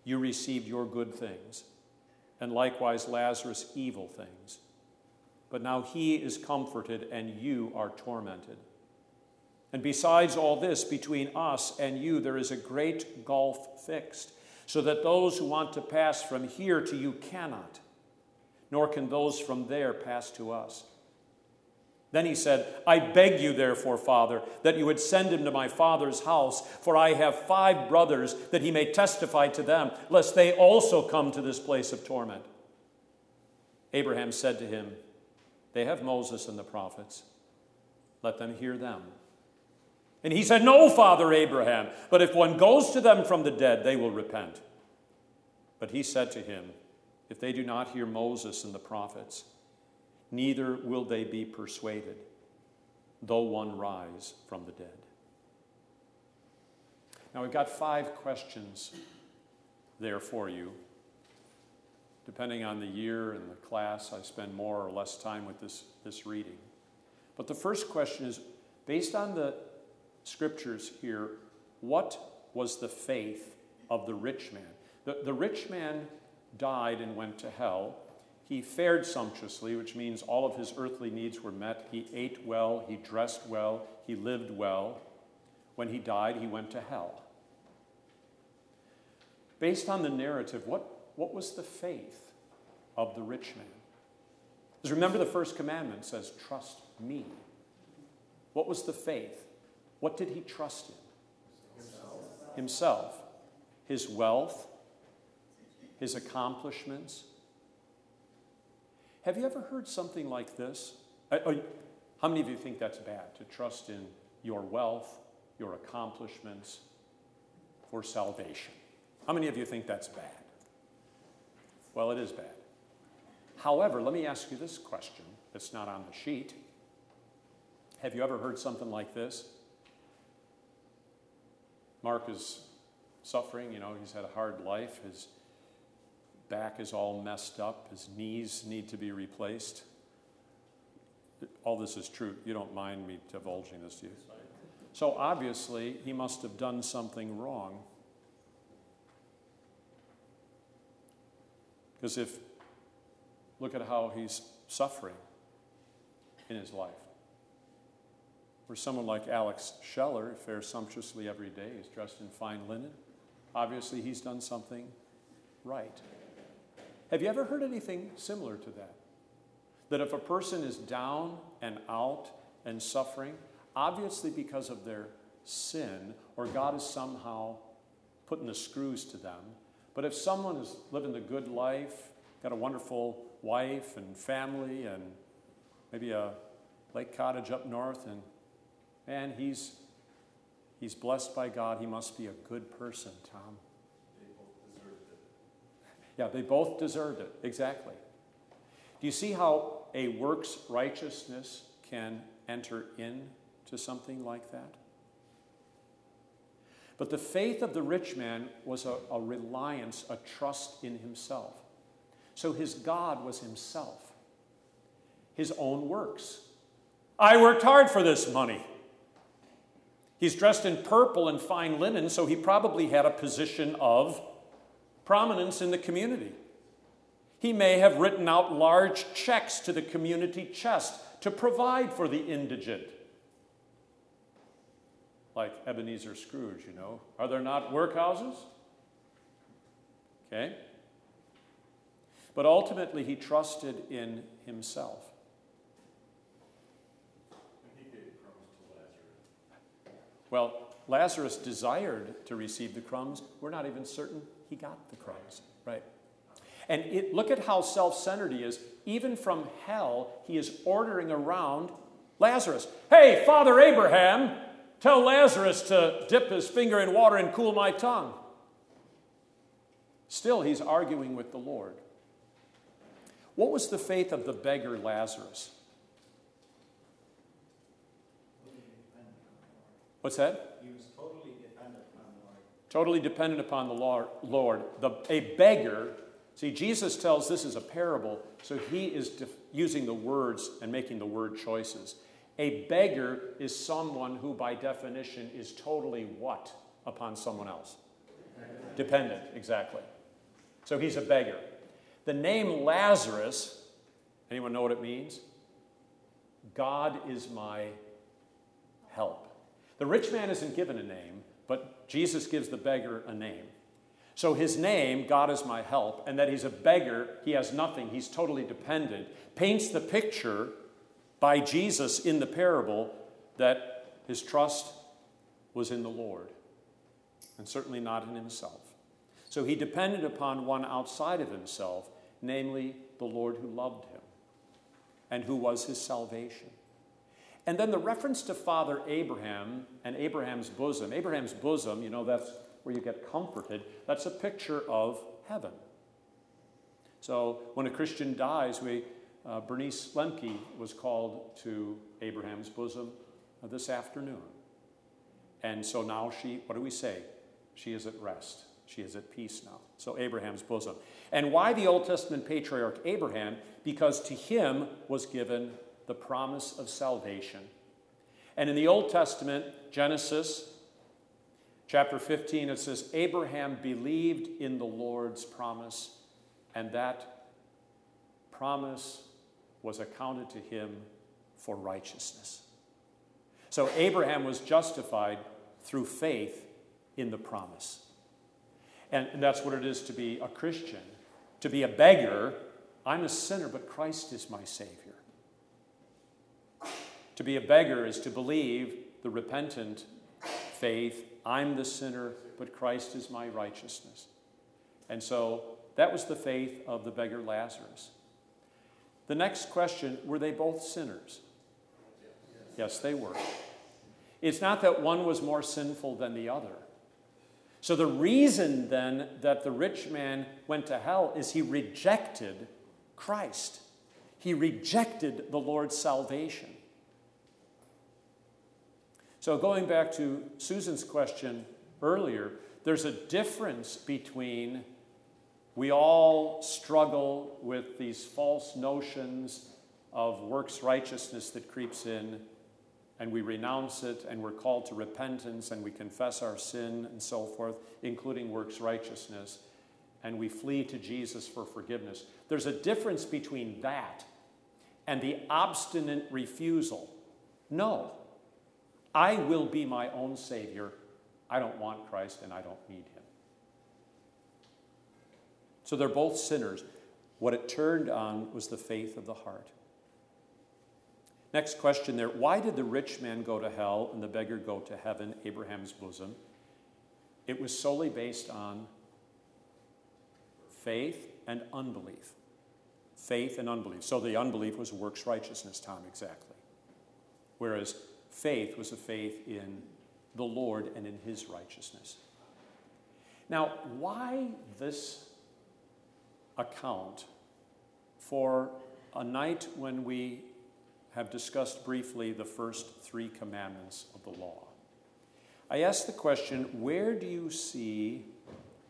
Speaker 1: you received your good things, and likewise Lazarus evil things. But now he is comforted, and you are tormented. And besides all this, between us and you there is a great gulf fixed, so that those who want to pass from here to you cannot, nor can those from there pass to us. Then he said, I beg you, therefore, Father, that you would send him to my father's house, for I have five brothers, that he may testify to them, lest they also come to this place of torment. Abraham said to him, They have Moses and the prophets. Let them hear them. And he said, No, Father Abraham, but if one goes to them from the dead, they will repent. But he said to him, If they do not hear Moses and the prophets, neither will they be persuaded, though one rise from the dead. Now, we've got five questions there for you. Depending on the year and the class, I spend more or less time with this, this reading. But the first question is based on the scriptures here, what was the faith of the rich man? The, the rich man died and went to hell. He fared sumptuously, which means all of his earthly needs were met. He ate well, he dressed well, he lived well. When he died, he went to hell. Based on the narrative, what, what was the faith of the rich man? Because remember, the first commandment says, Trust me. What was the faith? What did he trust in? Himself. Himself. His wealth, his accomplishments, have you ever heard something like this? Uh, how many of you think that's bad to trust in your wealth, your accomplishments for salvation? How many of you think that's bad? Well, it is bad. However, let me ask you this question that's not on the sheet. Have you ever heard something like this? Mark is suffering, you know, he's had a hard life. His back is all messed up, his knees need to be replaced. All this is true. You don't mind me divulging this to you. So obviously, he must have done something wrong. Because if, look at how he's suffering in his life. For someone like Alex Scheller, fares sumptuously every day, is dressed in fine linen. Obviously, he's done something right. Have you ever heard anything similar to that? That if a person is down and out and suffering, obviously because of their sin, or God is somehow putting the screws to them, but if someone is living the good life, got a wonderful wife and family, and maybe a lake cottage up north, and man, he's he's blessed by God, he must be a good person, Tom. Yeah, they both deserved it, exactly. Do you see how a works righteousness can enter into something like that? But the faith of the rich man was a, a reliance, a trust in himself. So his God was himself, his own works. I worked hard for this money. He's dressed in purple and fine linen, so he probably had a position of prominence in the community. He may have written out large checks to the community chest to provide for the indigent. Like Ebenezer Scrooge, you know. Are there not workhouses? Okay. But ultimately, he trusted in himself. Well, Lazarus desired to receive the crumbs. We're not even certain he got the crumbs, right? And it, look at how self centered he is. Even from hell, he is ordering around Lazarus. Hey, Father Abraham, tell Lazarus to dip his finger in water and cool my tongue. Still, he's arguing with the Lord. What was the faith of the beggar Lazarus? What's that? Totally dependent upon the Lord. The, a beggar, see, Jesus tells this is a parable, so he is def- using the words and making the word choices. A beggar is someone who, by definition, is totally what upon someone else? Dependent, Dependent exactly. So he's a beggar. The name Lazarus, anyone know what it means? God is my help. The rich man isn't given a name, but Jesus gives the beggar a name. So his name, God is my help, and that he's a beggar, he has nothing, he's totally dependent, paints the picture by Jesus in the parable that his trust was in the Lord and certainly not in himself. So he depended upon one outside of himself, namely the Lord who loved him and who was his salvation. And then the reference to Father Abraham and Abraham's bosom. Abraham's bosom, you know, that's where you get comforted. That's a picture of heaven. So when a Christian dies, we, uh, Bernice Lemke was called to Abraham's bosom uh, this afternoon. And so now she, what do we say? She is at rest. She is at peace now. So Abraham's bosom. And why the Old Testament patriarch Abraham? Because to him was given the promise of salvation. And in the Old Testament, Genesis chapter 15, it says, Abraham believed in the Lord's promise, and that promise was accounted to him for righteousness. So Abraham was justified through faith in the promise. And, and that's what it is to be a Christian. To be a beggar, I'm a sinner, but Christ is my Savior. To be a beggar is to believe the repentant faith I'm the sinner, but Christ is my righteousness. And so that was the faith of the beggar Lazarus. The next question were they both sinners? Yes, they were. It's not that one was more sinful than the other. So, the reason then that the rich man went to hell is he rejected Christ. He rejected the Lord's salvation. So, going back to Susan's question earlier, there's a difference between we all struggle with these false notions of works righteousness that creeps in and we renounce it and we're called to repentance and we confess our sin and so forth, including works righteousness, and we flee to Jesus for forgiveness. There's a difference between that and the obstinate refusal. No, I will be my own Savior. I don't want Christ and I don't need Him. So they're both sinners. What it turned on was the faith of the heart. Next question there why did the rich man go to hell and the beggar go to heaven, Abraham's bosom? It was solely based on faith and unbelief. Faith and unbelief. So the unbelief was works righteousness, Tom, exactly. Whereas faith was a faith in the Lord and in his righteousness. Now, why this account for a night when we have discussed briefly the first three commandments of the law. I ask the question where do you see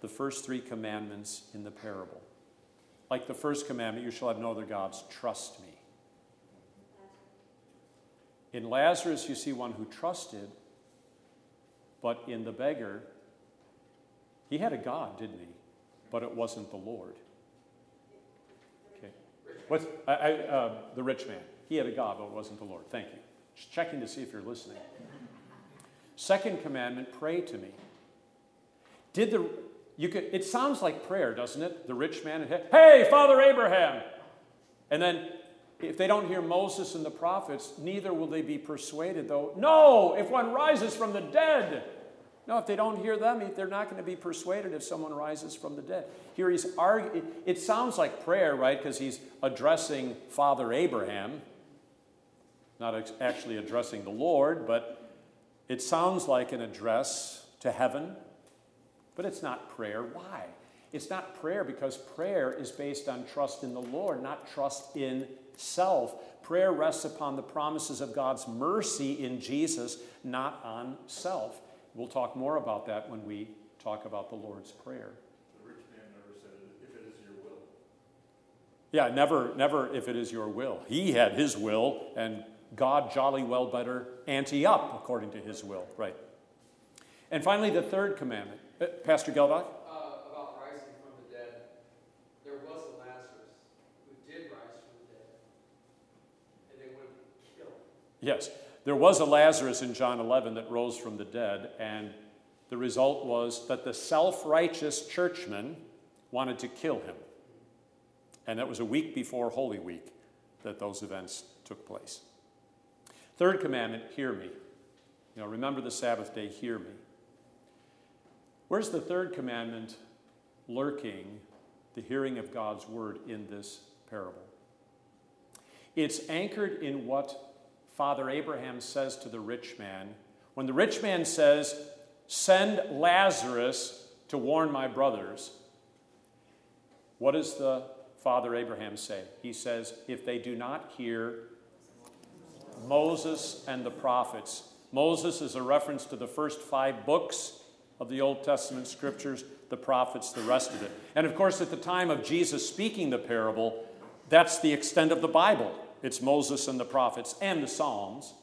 Speaker 1: the first three commandments in the parable? Like the first commandment, you shall have no other gods, trust me. In Lazarus, you see one who trusted, but in the beggar, he had a God, didn't he? But it wasn't the Lord. Okay. What's I, I, uh, the rich man? He had a God, but it wasn't the Lord. Thank you. Just checking to see if you're listening. Second commandment, pray to me. Did the you could it sounds like prayer, doesn't it? The rich man, hey, Father Abraham. And then if they don't hear Moses and the prophets, neither will they be persuaded, though. No, if one rises from the dead. No, if they don't hear them, they're not going to be persuaded if someone rises from the dead. Here he's arguing, it sounds like prayer, right? Because he's addressing Father Abraham not actually addressing the Lord, but it sounds like an address to heaven, but it's not prayer. Why? It's not prayer because prayer is based on trust in the Lord, not trust in self. Prayer rests upon the promises of God's mercy in Jesus, not on self. We'll talk more about that when we talk about the Lord's Prayer.
Speaker 4: The rich man never said, if it is your will.
Speaker 1: Yeah, never, never if it is your will. He had his will, and God jolly well better ante up according to his will. Right. And finally, the third commandment. Uh, Pastor Gelbach?
Speaker 5: Uh, about rising from the dead. There was a Lazarus who did rise from the dead, and they went to kill him.
Speaker 1: Yes. There was a Lazarus in John 11 that rose from the dead, and the result was that the self righteous churchmen wanted to kill him. And that was a week before Holy Week that those events took place. Third commandment, hear me. You know, remember the Sabbath day, hear me. Where's the third commandment lurking, the hearing of God's word in this parable? It's anchored in what Father Abraham says to the rich man. When the rich man says, Send Lazarus to warn my brothers, what does the Father Abraham say? He says, If they do not hear Moses and the prophets, Moses is a reference to the first five books of the Old Testament scriptures, the prophets, the rest of it. And of course, at the time of Jesus speaking the parable, that's the extent of the Bible. It's Moses and the prophets and the Psalms.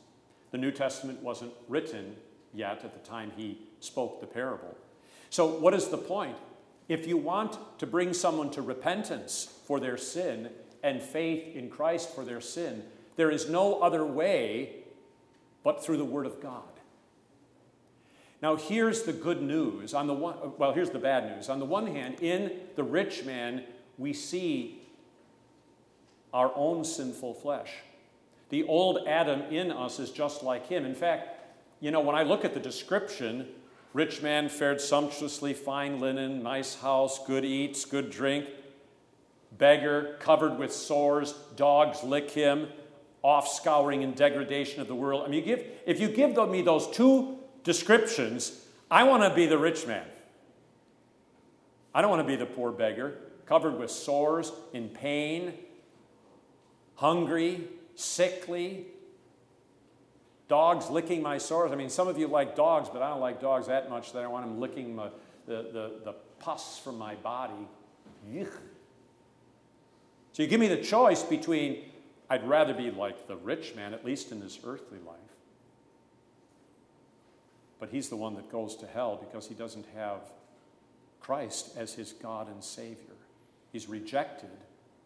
Speaker 1: The New Testament wasn't written yet at the time he spoke the parable. So, what is the point? If you want to bring someone to repentance for their sin and faith in Christ for their sin, there is no other way but through the Word of God. Now, here's the good news. On the one, well, here's the bad news. On the one hand, in the rich man, we see our own sinful flesh. The old Adam in us is just like him. In fact, you know, when I look at the description, rich man fared sumptuously, fine linen, nice house, good eats, good drink, beggar, covered with sores, dogs lick him, off scouring and degradation of the world. I mean, you give, if you give me those two descriptions, I want to be the rich man. I don't want to be the poor beggar, covered with sores, in pain, hungry, sickly, dogs licking my sores. I mean, some of you like dogs, but I don't like dogs that much that I want them licking the, the, the pus from my body. Yuck. So you give me the choice between I'd rather be like the rich man, at least in this earthly life. But he's the one that goes to hell because he doesn't have Christ as his God and Savior. He's rejected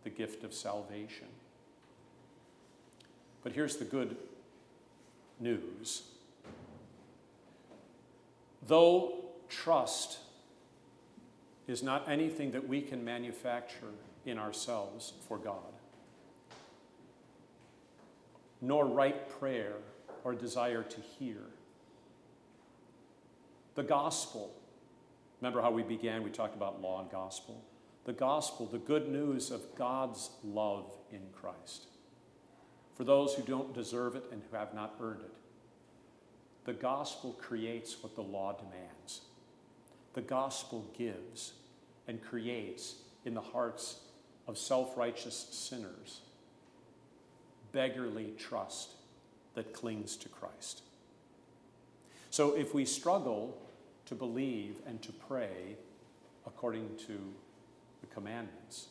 Speaker 1: the gift of salvation. But here's the good news. Though trust is not anything that we can manufacture in ourselves for God, nor right prayer or desire to hear. The gospel, remember how we began? We talked about law and gospel. The gospel, the good news of God's love in Christ for those who don't deserve it and who have not earned it. The gospel creates what the law demands. The gospel gives and creates in the hearts of self righteous sinners beggarly trust that clings to Christ. So if we struggle to believe and to pray according to the commandments,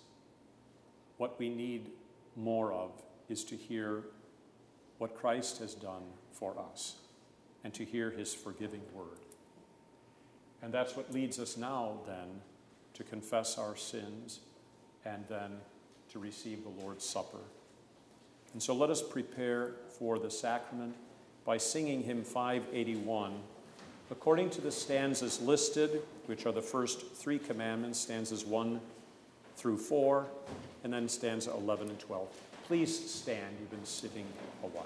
Speaker 1: what we need more of is to hear what Christ has done for us and to hear his forgiving word. And that's what leads us now, then, to confess our sins and then to receive the Lord's Supper. And so let us prepare for the sacrament by singing hymn 581 according to the stanzas listed, which are the first three commandments, stanzas 1 through 4, and then stanza 11 and 12. Please stand. You've been sitting a while.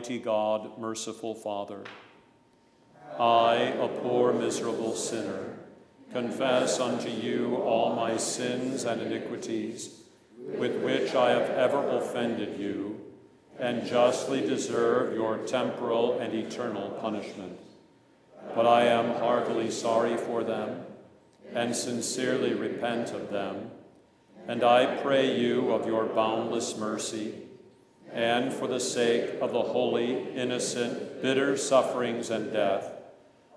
Speaker 1: Almighty God, merciful Father, I, a poor, miserable sinner, confess unto you all my sins and iniquities with which I have ever offended you, and justly deserve your temporal and eternal punishment but I am heartily sorry for them and sincerely repent of them. And I pray you of your boundless mercy, and for the sake of the holy, innocent, bitter sufferings and death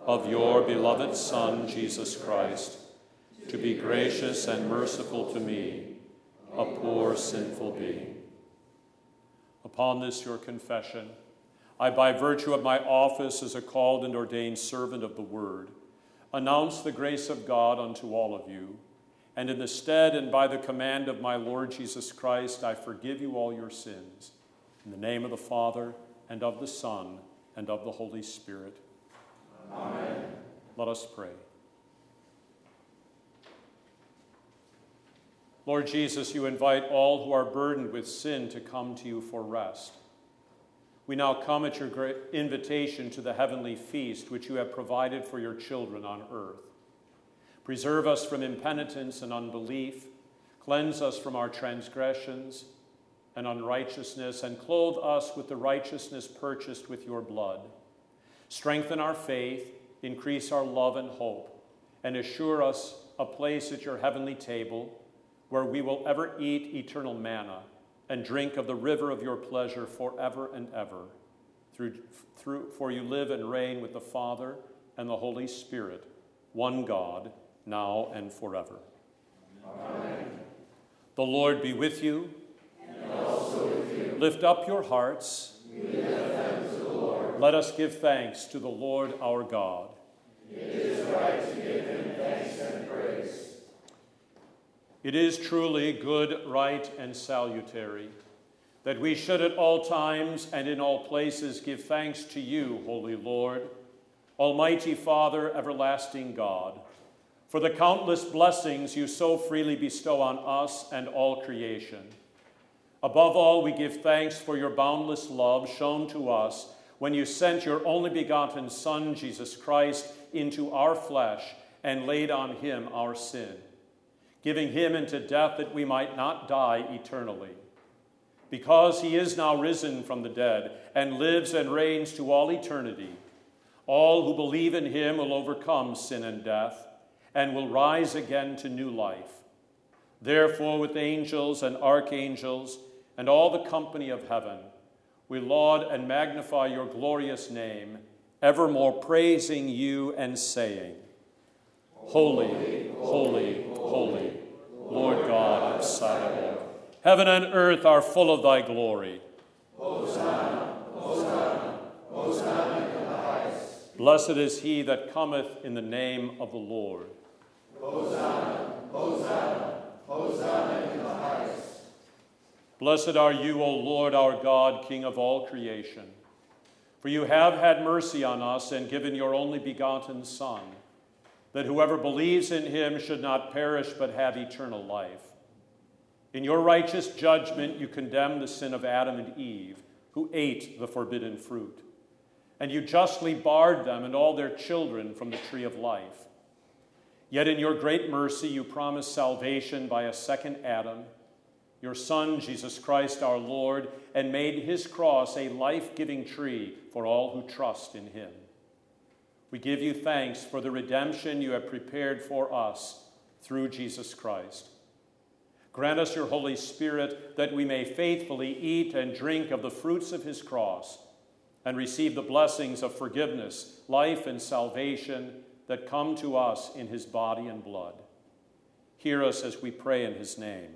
Speaker 1: of your beloved Son, Jesus Christ, to be gracious and merciful to me, a poor, sinful being. Upon this, your confession, I, by virtue of my office as a called and ordained servant of the word, announce the grace of God unto all of you. And in the stead and by the command of my Lord Jesus Christ, I forgive you all your sins. In the name of the Father, and of the Son, and of the Holy Spirit. Amen. Let us pray. Lord Jesus, you invite all who are burdened with sin to come to you for rest. We now come at your invitation to the heavenly feast which you have provided for your children on earth. Preserve us from impenitence and unbelief, cleanse us from our transgressions and unrighteousness, and clothe us with the righteousness purchased with your blood. Strengthen our faith, increase our love and hope, and assure us a place at your heavenly table where we will ever eat eternal manna and drink of the river of your pleasure forever and ever. Through, through, for you live and reign with the Father and the Holy Spirit, one God, now and forever. Amen. The Lord be with you. And also with you. Lift up your hearts. Let us give thanks to the Lord our God. It is right to give him thanks and praise. It is truly good, right, and salutary that we should at all times and in all places give thanks to you, Holy Lord, Almighty Father, everlasting God, for the countless blessings you so freely bestow on us and all creation. Above all, we give thanks for your boundless love shown to us when you sent your only begotten Son, Jesus Christ, into our flesh and laid on him our sin giving him into death that we might not die eternally. Because he is now risen from the dead and lives and reigns to all eternity, all who believe in him will overcome sin and death and will rise again to new life. Therefore, with angels and archangels and all the company of heaven, we laud and magnify your glorious name, evermore praising you and saying, Holy, holy, holy, Lord God of Sabaoth. Heaven and earth are full of thy glory. Hosanna, Hosanna, Hosanna in the highest. Blessed is he that cometh in the name of the Lord. Hosanna, Hosanna, Hosanna in the highest. Blessed are you, O Lord our God, King of all creation. For you have had mercy on us and given your only begotten Son that whoever believes in him should not perish but have eternal life. In your righteous judgment, you condemn the sin of Adam and Eve, who ate the forbidden fruit. And you justly barred them and all their children from the tree of life. Yet in your great mercy, you promised salvation by a second Adam, your Son, Jesus Christ our Lord, and made his cross a life giving tree for all who trust in him. We give you thanks for the redemption you have prepared for us through Jesus Christ. Grant us your Holy Spirit that we may faithfully eat and drink of the fruits of his cross and receive the blessings of forgiveness, life, and salvation that come to us in his body and blood. Hear us as we pray in his name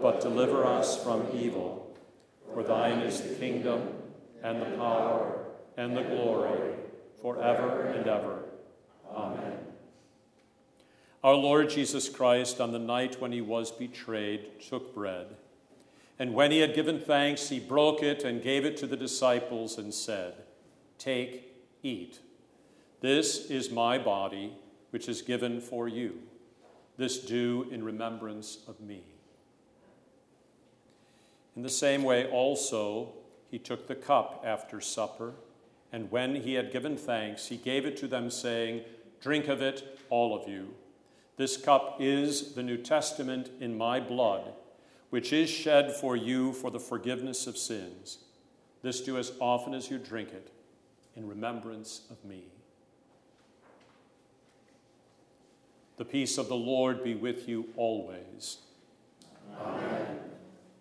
Speaker 1: but deliver us from evil. For thine is the kingdom, and the power, and the glory, forever and ever. Amen. Our Lord Jesus Christ, on the night when he was betrayed, took bread. And when he had given thanks, he broke it and gave it to the disciples and said, Take, eat. This is my body, which is given for you. This do in remembrance of me. In the same way, also, he took the cup after supper, and when he had given thanks, he gave it to them, saying, Drink of it, all of you. This cup is the New Testament in my blood, which is shed for you for the forgiveness of sins. This do as often as you drink it, in remembrance of me. The peace of the Lord be with you always. Amen.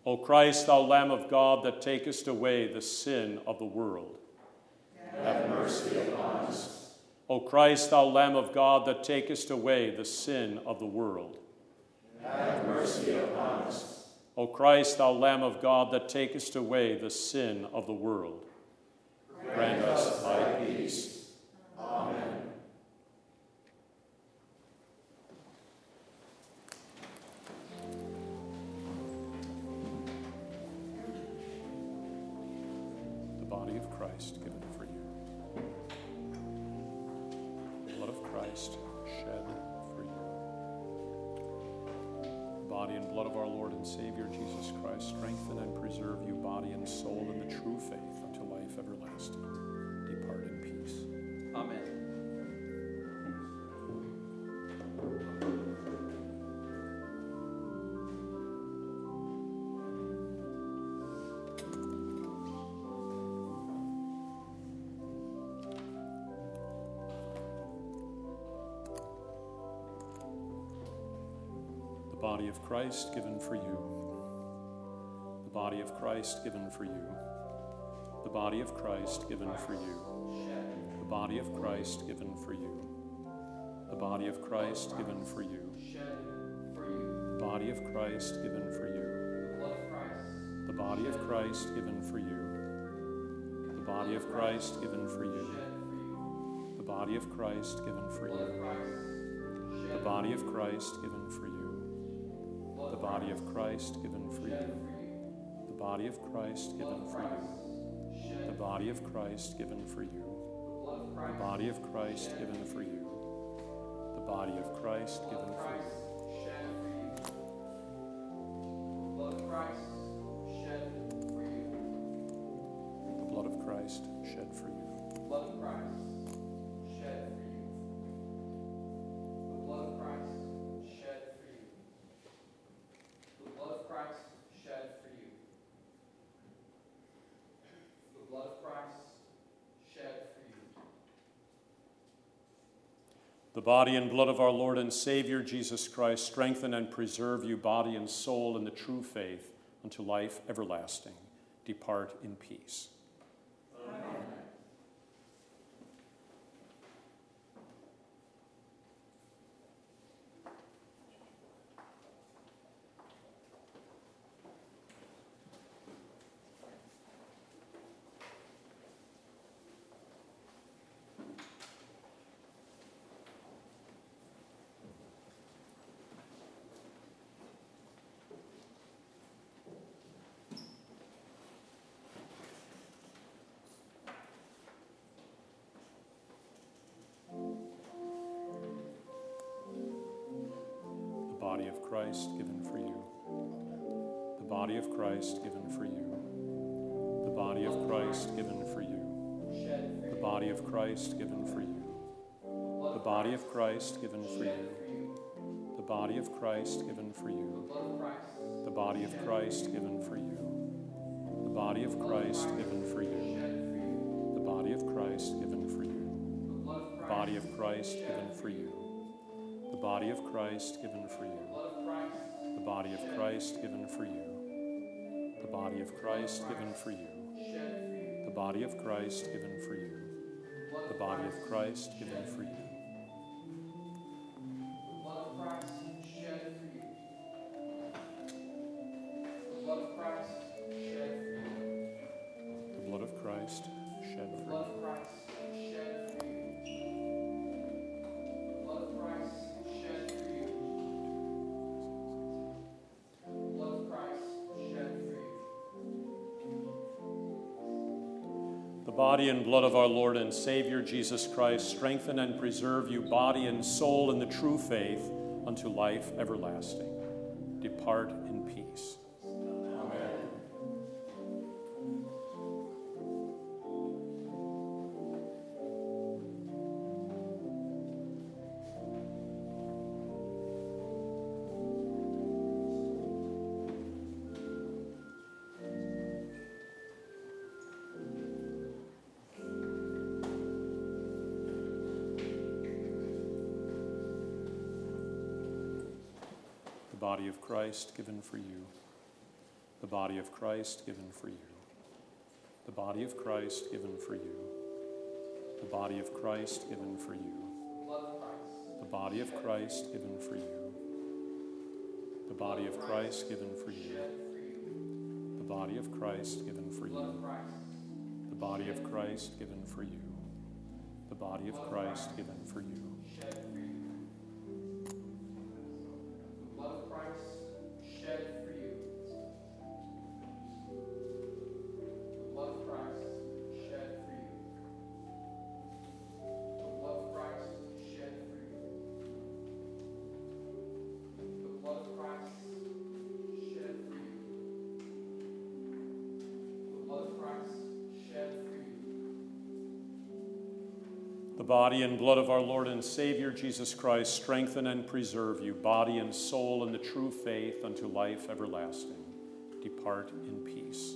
Speaker 1: O Christ, thou Lamb of God, that takest away the sin of the world, have mercy upon us. O Christ, thou Lamb of God, that takest away the sin of the world, have mercy upon us. O Christ, thou Lamb of God, that takest away the sin of the world, grant us thy peace. Body of Christ given for you. The body of Christ given for you. The body of Christ given for you. The body of Christ given for you. The body of Christ given for you. The body of Christ given for you. The body of Christ given for you. The body of Christ given for you. The body of Christ given for you. The body of Christ given for you body of Christ given for you. The body of Christ given for you. The body of Christ given for you. The body of Christ given for you. The body of Christ given for you. Blood of Christ shed for you. The blood of Christ shed for you. Blood of Christ. The body and blood of our Lord and Savior Jesus Christ strengthen and preserve you, body and soul, in the true faith unto life everlasting. Depart in peace. Body of Christ given for you. The body of Christ given for you. The body of Christ given for you. The body of Christ given for you. The body of Christ given for you. The body of Christ given for you. The body of Christ given for you. The body body of Christ given for you. The body of Christ given for you. The body of Christ given for you. The body of Christ given for you. The body of Christ given for you. The body of Christ given for you. The body of Christ given for you. The body of Christ given for you. Body and blood of our Lord and Savior Jesus Christ strengthen and preserve you, body and soul, in the true faith unto life everlasting. Depart in peace. Christ given for you. The body of Christ given for you. The body of Christ given for you. The body of Christ given for you. The body of Christ given for you. The body of Christ given for you. The body of Christ given for you. The body of Christ given for you. The body of Christ given for you. The body and blood of our Lord and Savior Jesus Christ strengthen and preserve you, body and soul, in the true faith unto life everlasting. Depart in peace.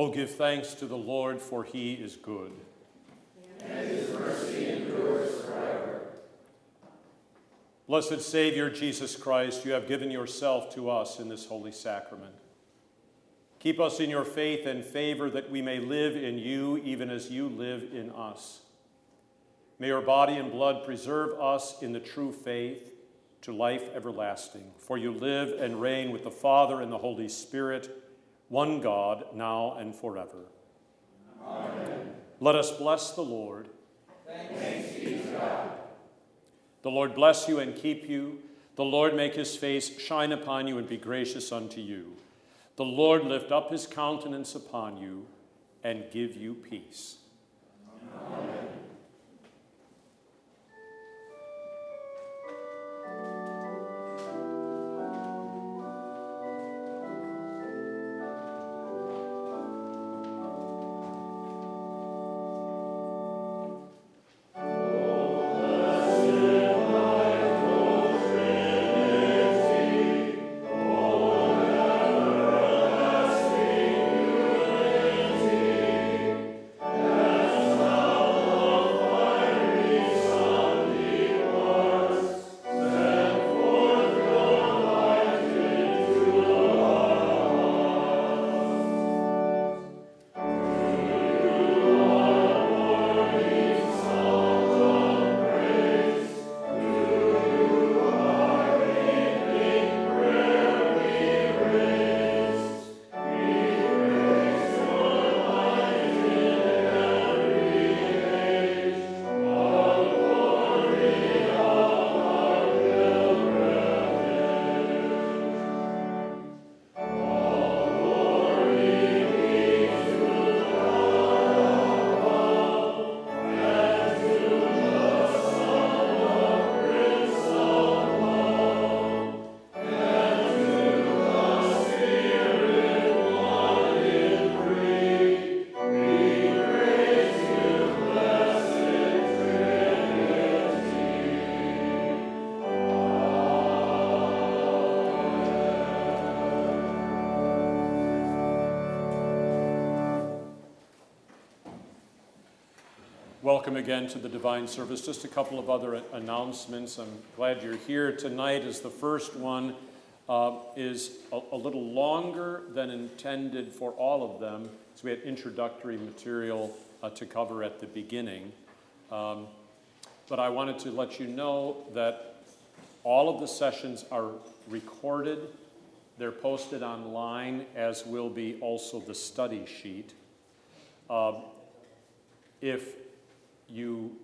Speaker 1: Oh, give thanks to the Lord, for he is good. And his mercy endures forever. Blessed Savior Jesus Christ, you have given yourself to us in this holy sacrament. Keep us in your faith and favor that we may live in you even as you live in us. May your body and blood preserve us in the true faith to life everlasting. For you live and reign with the Father and the Holy Spirit, one God, now and forever. Amen. Let us bless the Lord. The Lord bless you and keep you. The Lord make his face shine upon you and be gracious unto you. The Lord lift up his countenance upon you and give you peace. Amen. Welcome again to the Divine Service. Just a couple of other announcements. I'm glad you're here tonight. As the first one uh, is a, a, little longer than intended for all of them, so we had introductory material uh, to cover at the beginning. Um, but I wanted to let you know that all of the sessions are recorded. They're posted online, as will be also the study sheet. Uh, if you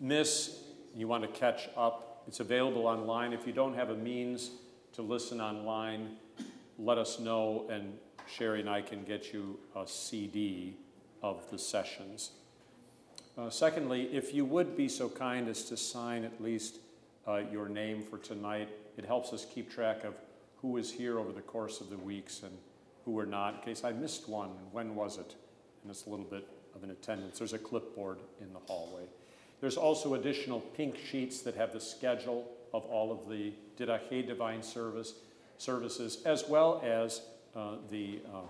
Speaker 1: miss, you want to catch up, it's available online. If you don't have a means to listen online, let us know, and Sherry and I can get you a CD of the sessions. Uh, secondly, if you would be so kind as to sign at least uh, your name for tonight, it helps us keep track of who is here over the course of the weeks and who are not, in case I missed one, and when was it? And it's a little bit of an attendance. There's a clipboard in the hallway. There's also additional pink sheets that have the schedule of all of the Didache Divine Service services, as well as uh, the, um,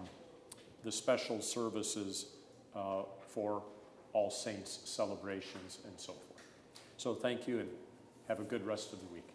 Speaker 1: the special services uh, for All Saints celebrations and so forth. So thank you and have a good rest of the week.